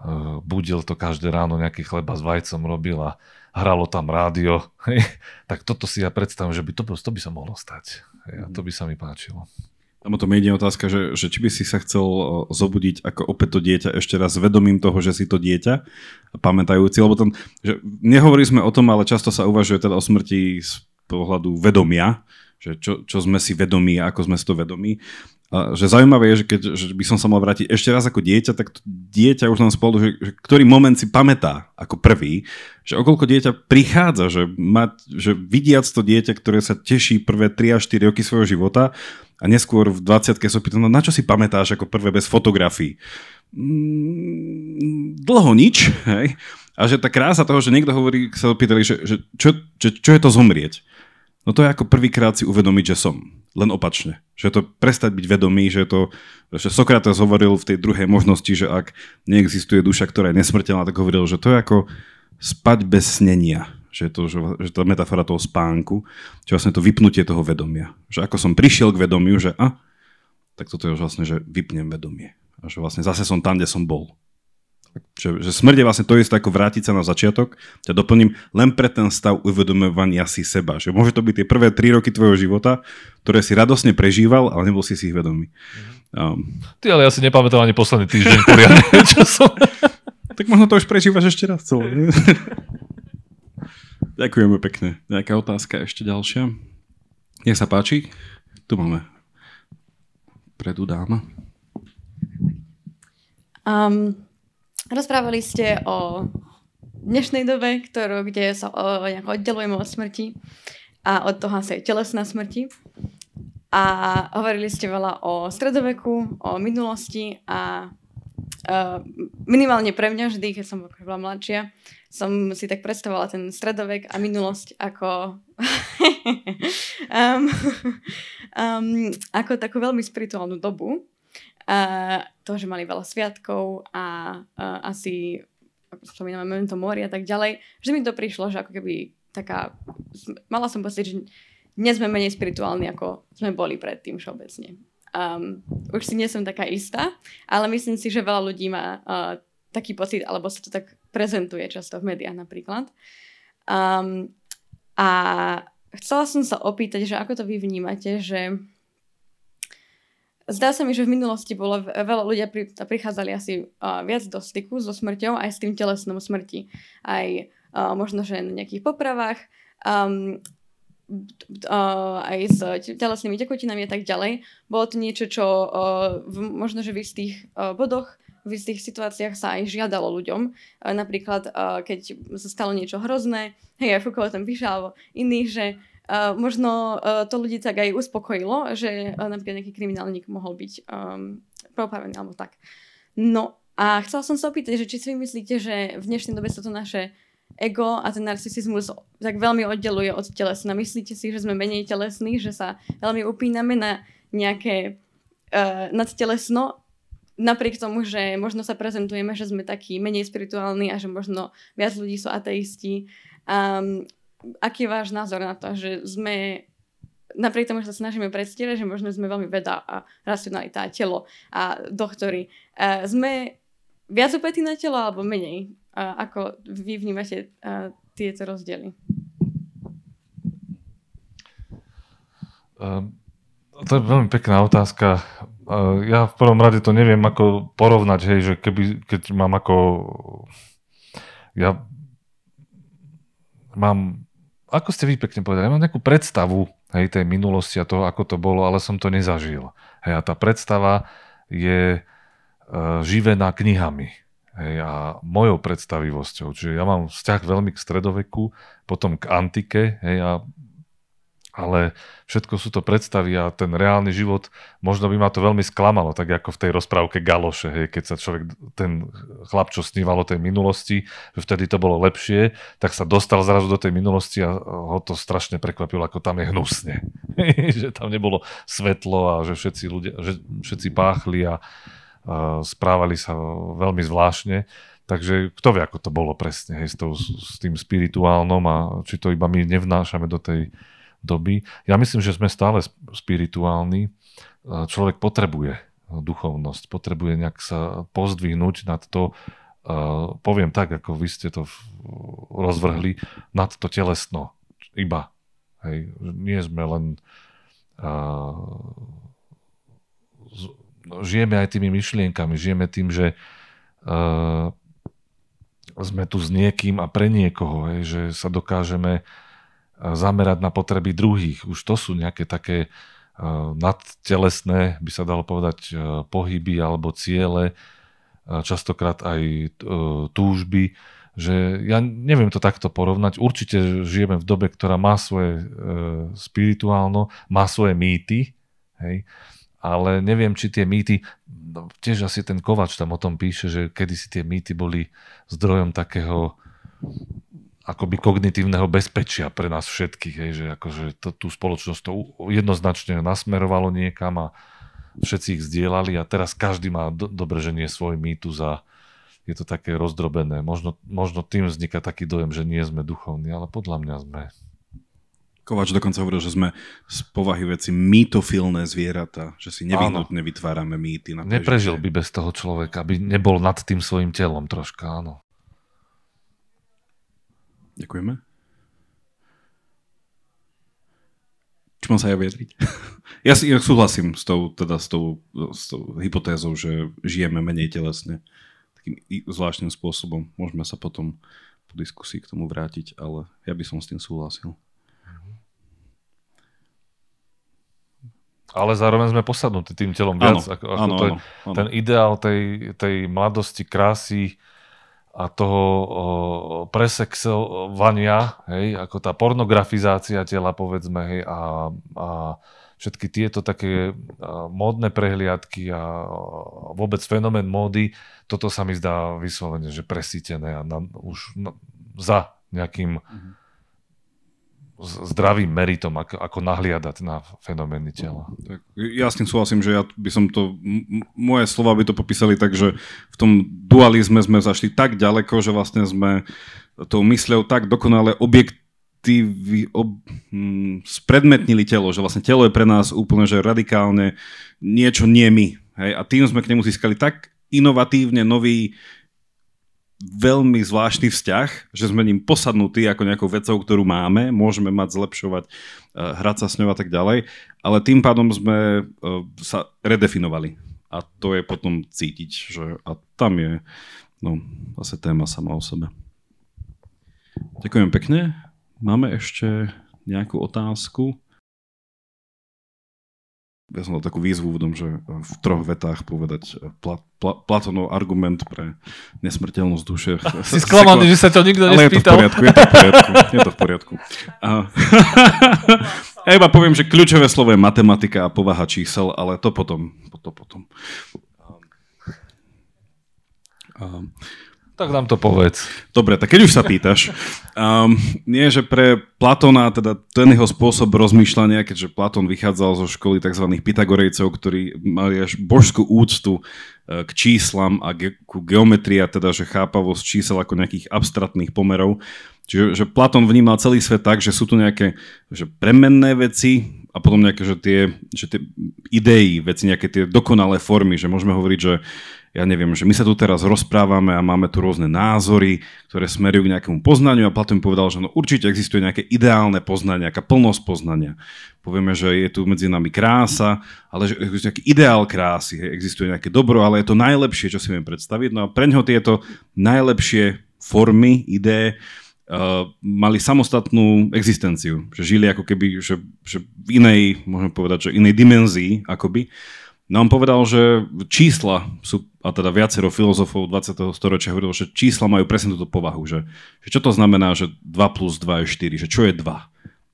uh, budil to každé ráno, nejaký chleba s vajcom robil a hralo tam rádio, hej, tak toto si ja predstavím, že by to, to by sa mohlo stať. Ja, to by sa mi páčilo. Tam to mi ide otázka, že, že či by si sa chcel zobudiť ako opäť to dieťa ešte raz vedomím toho, že si to dieťa, pamätajúci, lebo tam, že nehovorili sme o tom, ale často sa uvažuje teda o smrti z pohľadu vedomia, že čo, čo sme si vedomí a ako sme si to vedomí. A že zaujímavé je, že keď že by som sa mal vrátiť ešte raz ako dieťa, tak dieťa už len spolu, že, že ktorý moment si pamätá ako prvý, že okolko dieťa prichádza, že, má, že vidiac to dieťa, ktoré sa teší prvé 3 až 4 roky svojho života a neskôr v 20 sa pýta, no na čo si pamätáš ako prvé bez fotografií? Mm, dlho nič, hej? A že tá krása toho, že niekto hovorí, sa pýtali, že, že čo, čo, čo je to zomrieť? No to je ako prvýkrát si uvedomiť, že som len opačne. Že to prestať byť vedomý, že to, že Sokrates hovoril v tej druhej možnosti, že ak neexistuje duša, ktorá je nesmrteľná, tak hovoril, že to je ako spať bez snenia. Že to, že, že je metafora toho spánku, že vlastne to vypnutie toho vedomia. Že ako som prišiel k vedomiu, že a, tak toto je už vlastne, že vypnem vedomie. A že vlastne zase som tam, kde som bol. Že, že smrť je vlastne to isté ako vrátiť sa na začiatok, ťa doplním, len pre ten stav uvedomovania si seba. Že môže to byť tie prvé tri roky tvojho života, ktoré si radosne prežíval, ale nebol si si ich vedomý. Um, Ty, ale ja si nepamätám ani posledný týždeň poriadne, čo som... tak možno to už prežívaš ešte raz celé. Ďakujeme pekne. Nejaká otázka ešte ďalšia? Nech sa páči. Tu máme predu dáma. Um, rozprávali ste o dnešnej dobe, ktorú, kde sa o, nejako oddelujeme od smrti a od toho asi aj telesná smrti. A hovorili ste veľa o stredoveku, o minulosti a uh, minimálne pre mňa vždy, keď som bola mladšia, som si tak predstavovala ten stredovek a minulosť ako um, um, ako takú veľmi spirituálnu dobu. A to, že mali veľa sviatkov a uh, asi ako spomíname Memento Mori a tak ďalej, že mi to prišlo, že ako keby taká, mala som pocit, že dnes sme menej spirituálni, ako sme boli predtým všeobecne. Um, už si nie som taká istá, ale myslím si, že veľa ľudí má uh, taký pocit, alebo sa to tak prezentuje často v médiách napríklad. Um, a chcela som sa opýtať, že ako to vy vnímate, že zdá sa mi, že v minulosti bolo veľa ľudia pri, prichádzali asi uh, viac do styku so smrťou aj s tým telesnom smrti. Aj uh, možno, že na nejakých popravách, um, aj s telesnými tekutinami a tak ďalej. Bolo to niečo, čo v, možno, že v istých uh, bodoch v istých situáciách sa aj žiadalo ľuďom. Napríklad, keď sa stalo niečo hrozné, hej, aj Foucault tam píše, alebo iný, že možno to ľudí tak aj uspokojilo, že napríklad nejaký kriminálnik mohol byť um, propavený alebo tak. No a chcela som sa opýtať, že či si myslíte, že v dnešnej dobe sa to naše ego a ten narcisizmus tak veľmi oddeluje od telesna. Myslíte si, že sme menej telesní, že sa veľmi upíname na nejaké uh, nadtelesno napriek tomu, že možno sa prezentujeme, že sme takí menej spirituálni a že možno viac ľudí sú ateisti. Um, aký je váš názor na to, že sme napriek tomu, že sa snažíme predstierať, že možno sme veľmi veda a racionalita a telo a doktory, uh, sme viac opätí na telo alebo menej? Uh, ako vy vnímate uh, tieto rozdiely? Um, to je veľmi pekná otázka ja v prvom rade to neviem ako porovnať, hej, že keby, keď mám ako, ja mám, ako ste vy pekne povedali, ja mám nejakú predstavu, hej, tej minulosti a toho, ako to bolo, ale som to nezažil. Hej, a tá predstava je uh, živená knihami. Hej, a mojou predstavivosťou. Čiže ja mám vzťah veľmi k stredoveku, potom k antike hej, a ale všetko sú to predstavy a ten reálny život, možno by ma to veľmi sklamalo, tak ako v tej rozprávke Galoše, hej, keď sa človek, ten chlap, čo sníval o tej minulosti, že vtedy to bolo lepšie, tak sa dostal zrazu do tej minulosti a ho to strašne prekvapilo, ako tam je hnusne. že tam nebolo svetlo a že všetci, ľudia, že všetci páchli a, a správali sa veľmi zvláštne. Takže kto vie, ako to bolo presne hej, s, tou, s tým spirituálnom a či to iba my nevnášame do tej doby. Ja myslím, že sme stále spirituálni. Človek potrebuje duchovnosť, potrebuje nejak sa pozdvihnúť nad to, poviem tak, ako vy ste to rozvrhli, nad to telesno. Iba. Hej. Nie sme len žijeme aj tými myšlienkami, žijeme tým, že sme tu s niekým a pre niekoho, hej, že sa dokážeme zamerať na potreby druhých. Už to sú nejaké také nadtelesné, by sa dalo povedať, pohyby alebo ciele, častokrát aj e, túžby, že ja neviem to takto porovnať. Určite žijeme v dobe, ktorá má svoje e, spirituálno, má svoje mýty, hej, ale neviem, či tie mýty, no, tiež asi ten Kovač tam o tom píše, že kedysi tie mýty boli zdrojom takého akoby kognitívneho bezpečia pre nás všetkých, hej, že akože to, tú spoločnosť to jednoznačne nasmerovalo niekam a všetci ich zdieľali a teraz každý má do, dobre, že nie svoj mýtus a je to také rozdrobené. Možno, možno tým vzniká taký dojem, že nie sme duchovní, ale podľa mňa sme. Kovač dokonca hovoril, že sme z povahy veci mýtofilné zvieratá, že si nevyhnutne vytvárame mýty. Na Neprežil by bez toho človeka, aby nebol nad tým svojim telom troška, áno. Ďakujeme. Či mám sa ja vyjadriť? ja, si, ja súhlasím s tou, teda s tou, s tou hypotézou, že žijeme menej telesne. Takým zvláštnym spôsobom. Môžeme sa potom po diskusii k tomu vrátiť, ale ja by som s tým súhlasil. Ale zároveň sme posadnutí tým telom viac. Ano, ako, ako ano, to je, ano. Ten ideál tej, tej mladosti, krásy a toho presexovania, hej, ako tá pornografizácia tela, povedzme, hej, a, a všetky tieto také módne prehliadky a vôbec fenomén módy, toto sa mi zdá vyslovene, že presítené a na, už na, za nejakým mm-hmm zdravým meritom, ako, ako nahliadať na fenomény tela. Tak, ja s tým súhlasím, že ja by som to, m- moje slova by to popísali tak, že v tom dualizme sme zašli tak ďaleko, že vlastne sme tou mysľou tak dokonale objektív, ob, hm, spredmetnili telo, že vlastne telo je pre nás úplne že radikálne niečo nie my. Hej? A tým sme k nemu získali tak inovatívne nový veľmi zvláštny vzťah, že sme ním posadnutí ako nejakou vecou, ktorú máme, môžeme mať, zlepšovať, eh, hrať sa s ňou a tak ďalej, ale tým pádom sme eh, sa redefinovali. A to je potom cítiť, že a tam je no, zase téma sama o sebe. Ďakujem pekne. Máme ešte nejakú otázku? Ja som dal takú výzvu v tom, že v troch vetách povedať Pla, Pla, Platonov argument pre nesmrteľnosť duše. Si sklamaný, že sa to nikto Ale nespýtal. Ale je to v poriadku, je to v poriadku. Je to v poriadku. A, iba poviem, že kľúčové slovo je matematika a povaha čísel, ale to potom. To potom. A, tak nám to povedz. Dobre, tak keď už sa pýtaš, um, nie, že pre Platona, teda ten jeho spôsob rozmýšľania, keďže Platón vychádzal zo školy tzv. Pythagorejcov, ktorí mali až božskú úctu uh, k číslam a ge- ku geometrii, teda že chápavosť čísel ako nejakých abstraktných pomerov. Čiže že Platón vnímal celý svet tak, že sú tu nejaké že premenné veci a potom nejaké, že tie, že tie idei, veci, nejaké tie dokonalé formy, že môžeme hovoriť, že ja neviem, že my sa tu teraz rozprávame a máme tu rôzne názory, ktoré smerujú k nejakému poznaniu a Platón povedal, že no určite existuje nejaké ideálne poznanie, nejaká plnosť poznania. Povieme, že je tu medzi nami krása, ale že existuje nejaký ideál krásy, existuje nejaké dobro, ale je to najlepšie, čo si viem predstaviť. No a pre ňoho tieto najlepšie formy, ideje uh, mali samostatnú existenciu, že žili ako keby že, že v inej, môžeme povedať, že inej dimenzii akoby. No on povedal, že čísla sú, a teda viacero filozofov 20. storočia hovorilo, že čísla majú presne túto povahu, že, že čo to znamená, že 2 plus 2 je 4, že čo je 2?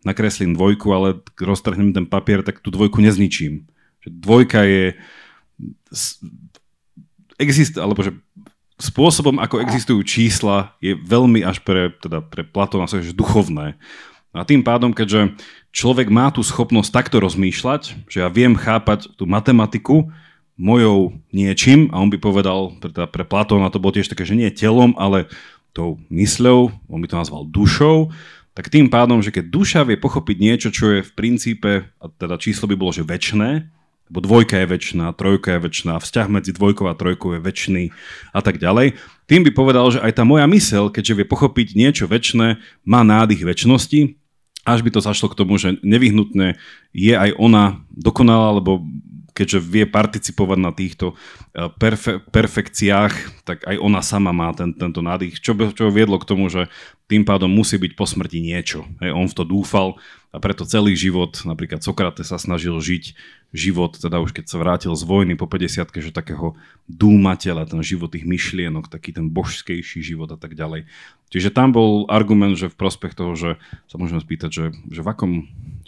Nakreslím dvojku, ale roztrhnem ten papier, tak tú dvojku nezničím. Že dvojka je exist, alebo že spôsobom, ako existujú čísla, je veľmi až pre, teda pre Platona že duchovné. A tým pádom, keďže človek má tú schopnosť takto rozmýšľať, že ja viem chápať tú matematiku mojou niečím, a on by povedal, teda pre Platóna to bolo tiež také, že nie telom, ale tou mysľou, on by to nazval dušou, tak tým pádom, že keď duša vie pochopiť niečo, čo je v princípe, a teda číslo by bolo, že väčšné, lebo dvojka je väčšiná, trojka je väčšiná, vzťah medzi dvojkou a trojkou je väčší a tak ďalej. Tým by povedal, že aj tá moja mysel, keďže vie pochopiť niečo väčšné, má nádych väčšnosti až by to zašlo k tomu, že nevyhnutne je aj ona dokonalá, lebo keďže vie participovať na týchto eh, perfe- perfekciách, tak aj ona sama má ten, tento nádych, čo, čo viedlo k tomu, že tým pádom musí byť po smrti niečo. Hej, on v to dúfal a preto celý život, napríklad Sokrates sa snažil žiť život, teda už keď sa vrátil z vojny po 50 že takého dúmateľa, ten život tých myšlienok, taký ten božskejší život a tak ďalej. Čiže tam bol argument, že v prospech toho, že sa môžeme spýtať, že, že v akom,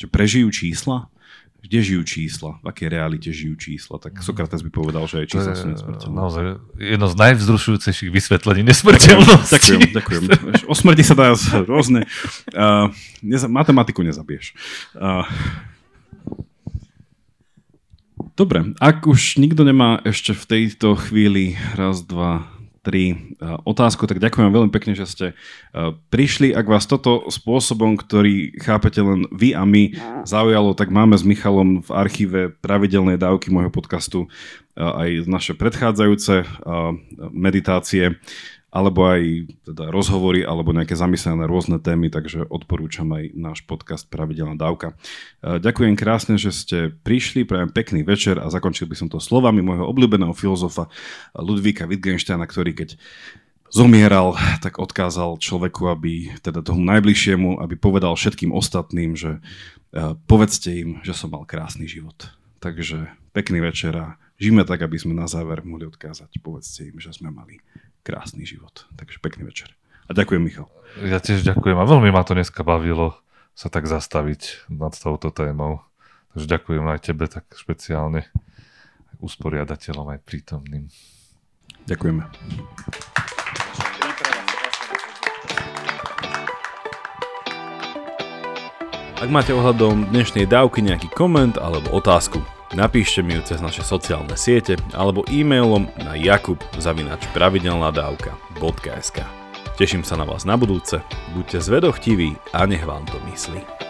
že prežijú čísla, kde žijú čísla, v akej realite žijú čísla, tak mhm. Sokrates by povedal, že aj čísla sú nesmrteľné. Naozaj jedno z najvzrušujúcejších vysvetlení nesmrteľnosti. Ďakujem, ďakujem. O smrti sa dá rôzne. Uh, neza- matematiku nezabiješ. Uh, dobre, ak už nikto nemá ešte v tejto chvíli raz, dva, otázku, tak ďakujem veľmi pekne, že ste prišli. Ak vás toto spôsobom, ktorý chápete len vy a my zaujalo, tak máme s Michalom v archíve pravidelné dávky môjho podcastu aj naše predchádzajúce meditácie alebo aj teda rozhovory, alebo nejaké zamyslené rôzne témy, takže odporúčam aj náš podcast Pravidelná dávka. E, ďakujem krásne, že ste prišli, prajem pekný večer a zakončil by som to slovami môjho obľúbeného filozofa Ludvíka Wittgensteina, ktorý keď zomieral, tak odkázal človeku, aby teda tomu najbližšiemu, aby povedal všetkým ostatným, že e, povedzte im, že som mal krásny život. Takže pekný večer a žijeme tak, aby sme na záver mohli odkázať. Povedzte im, že sme mali krásny život. Takže pekný večer. A ďakujem, Michal. Ja tiež ďakujem a veľmi ma to dneska bavilo sa tak zastaviť nad touto témou. Takže ďakujem aj tebe tak špeciálne, usporiadateľom aj prítomným. Ďakujeme. Ak máte ohľadom dnešnej dávky nejaký koment alebo otázku, Napíšte mi ju cez naše sociálne siete alebo e-mailom na jakub pravidelnadavka.sk Teším sa na vás na budúce, buďte zvedochtiví a nech vám to myslí.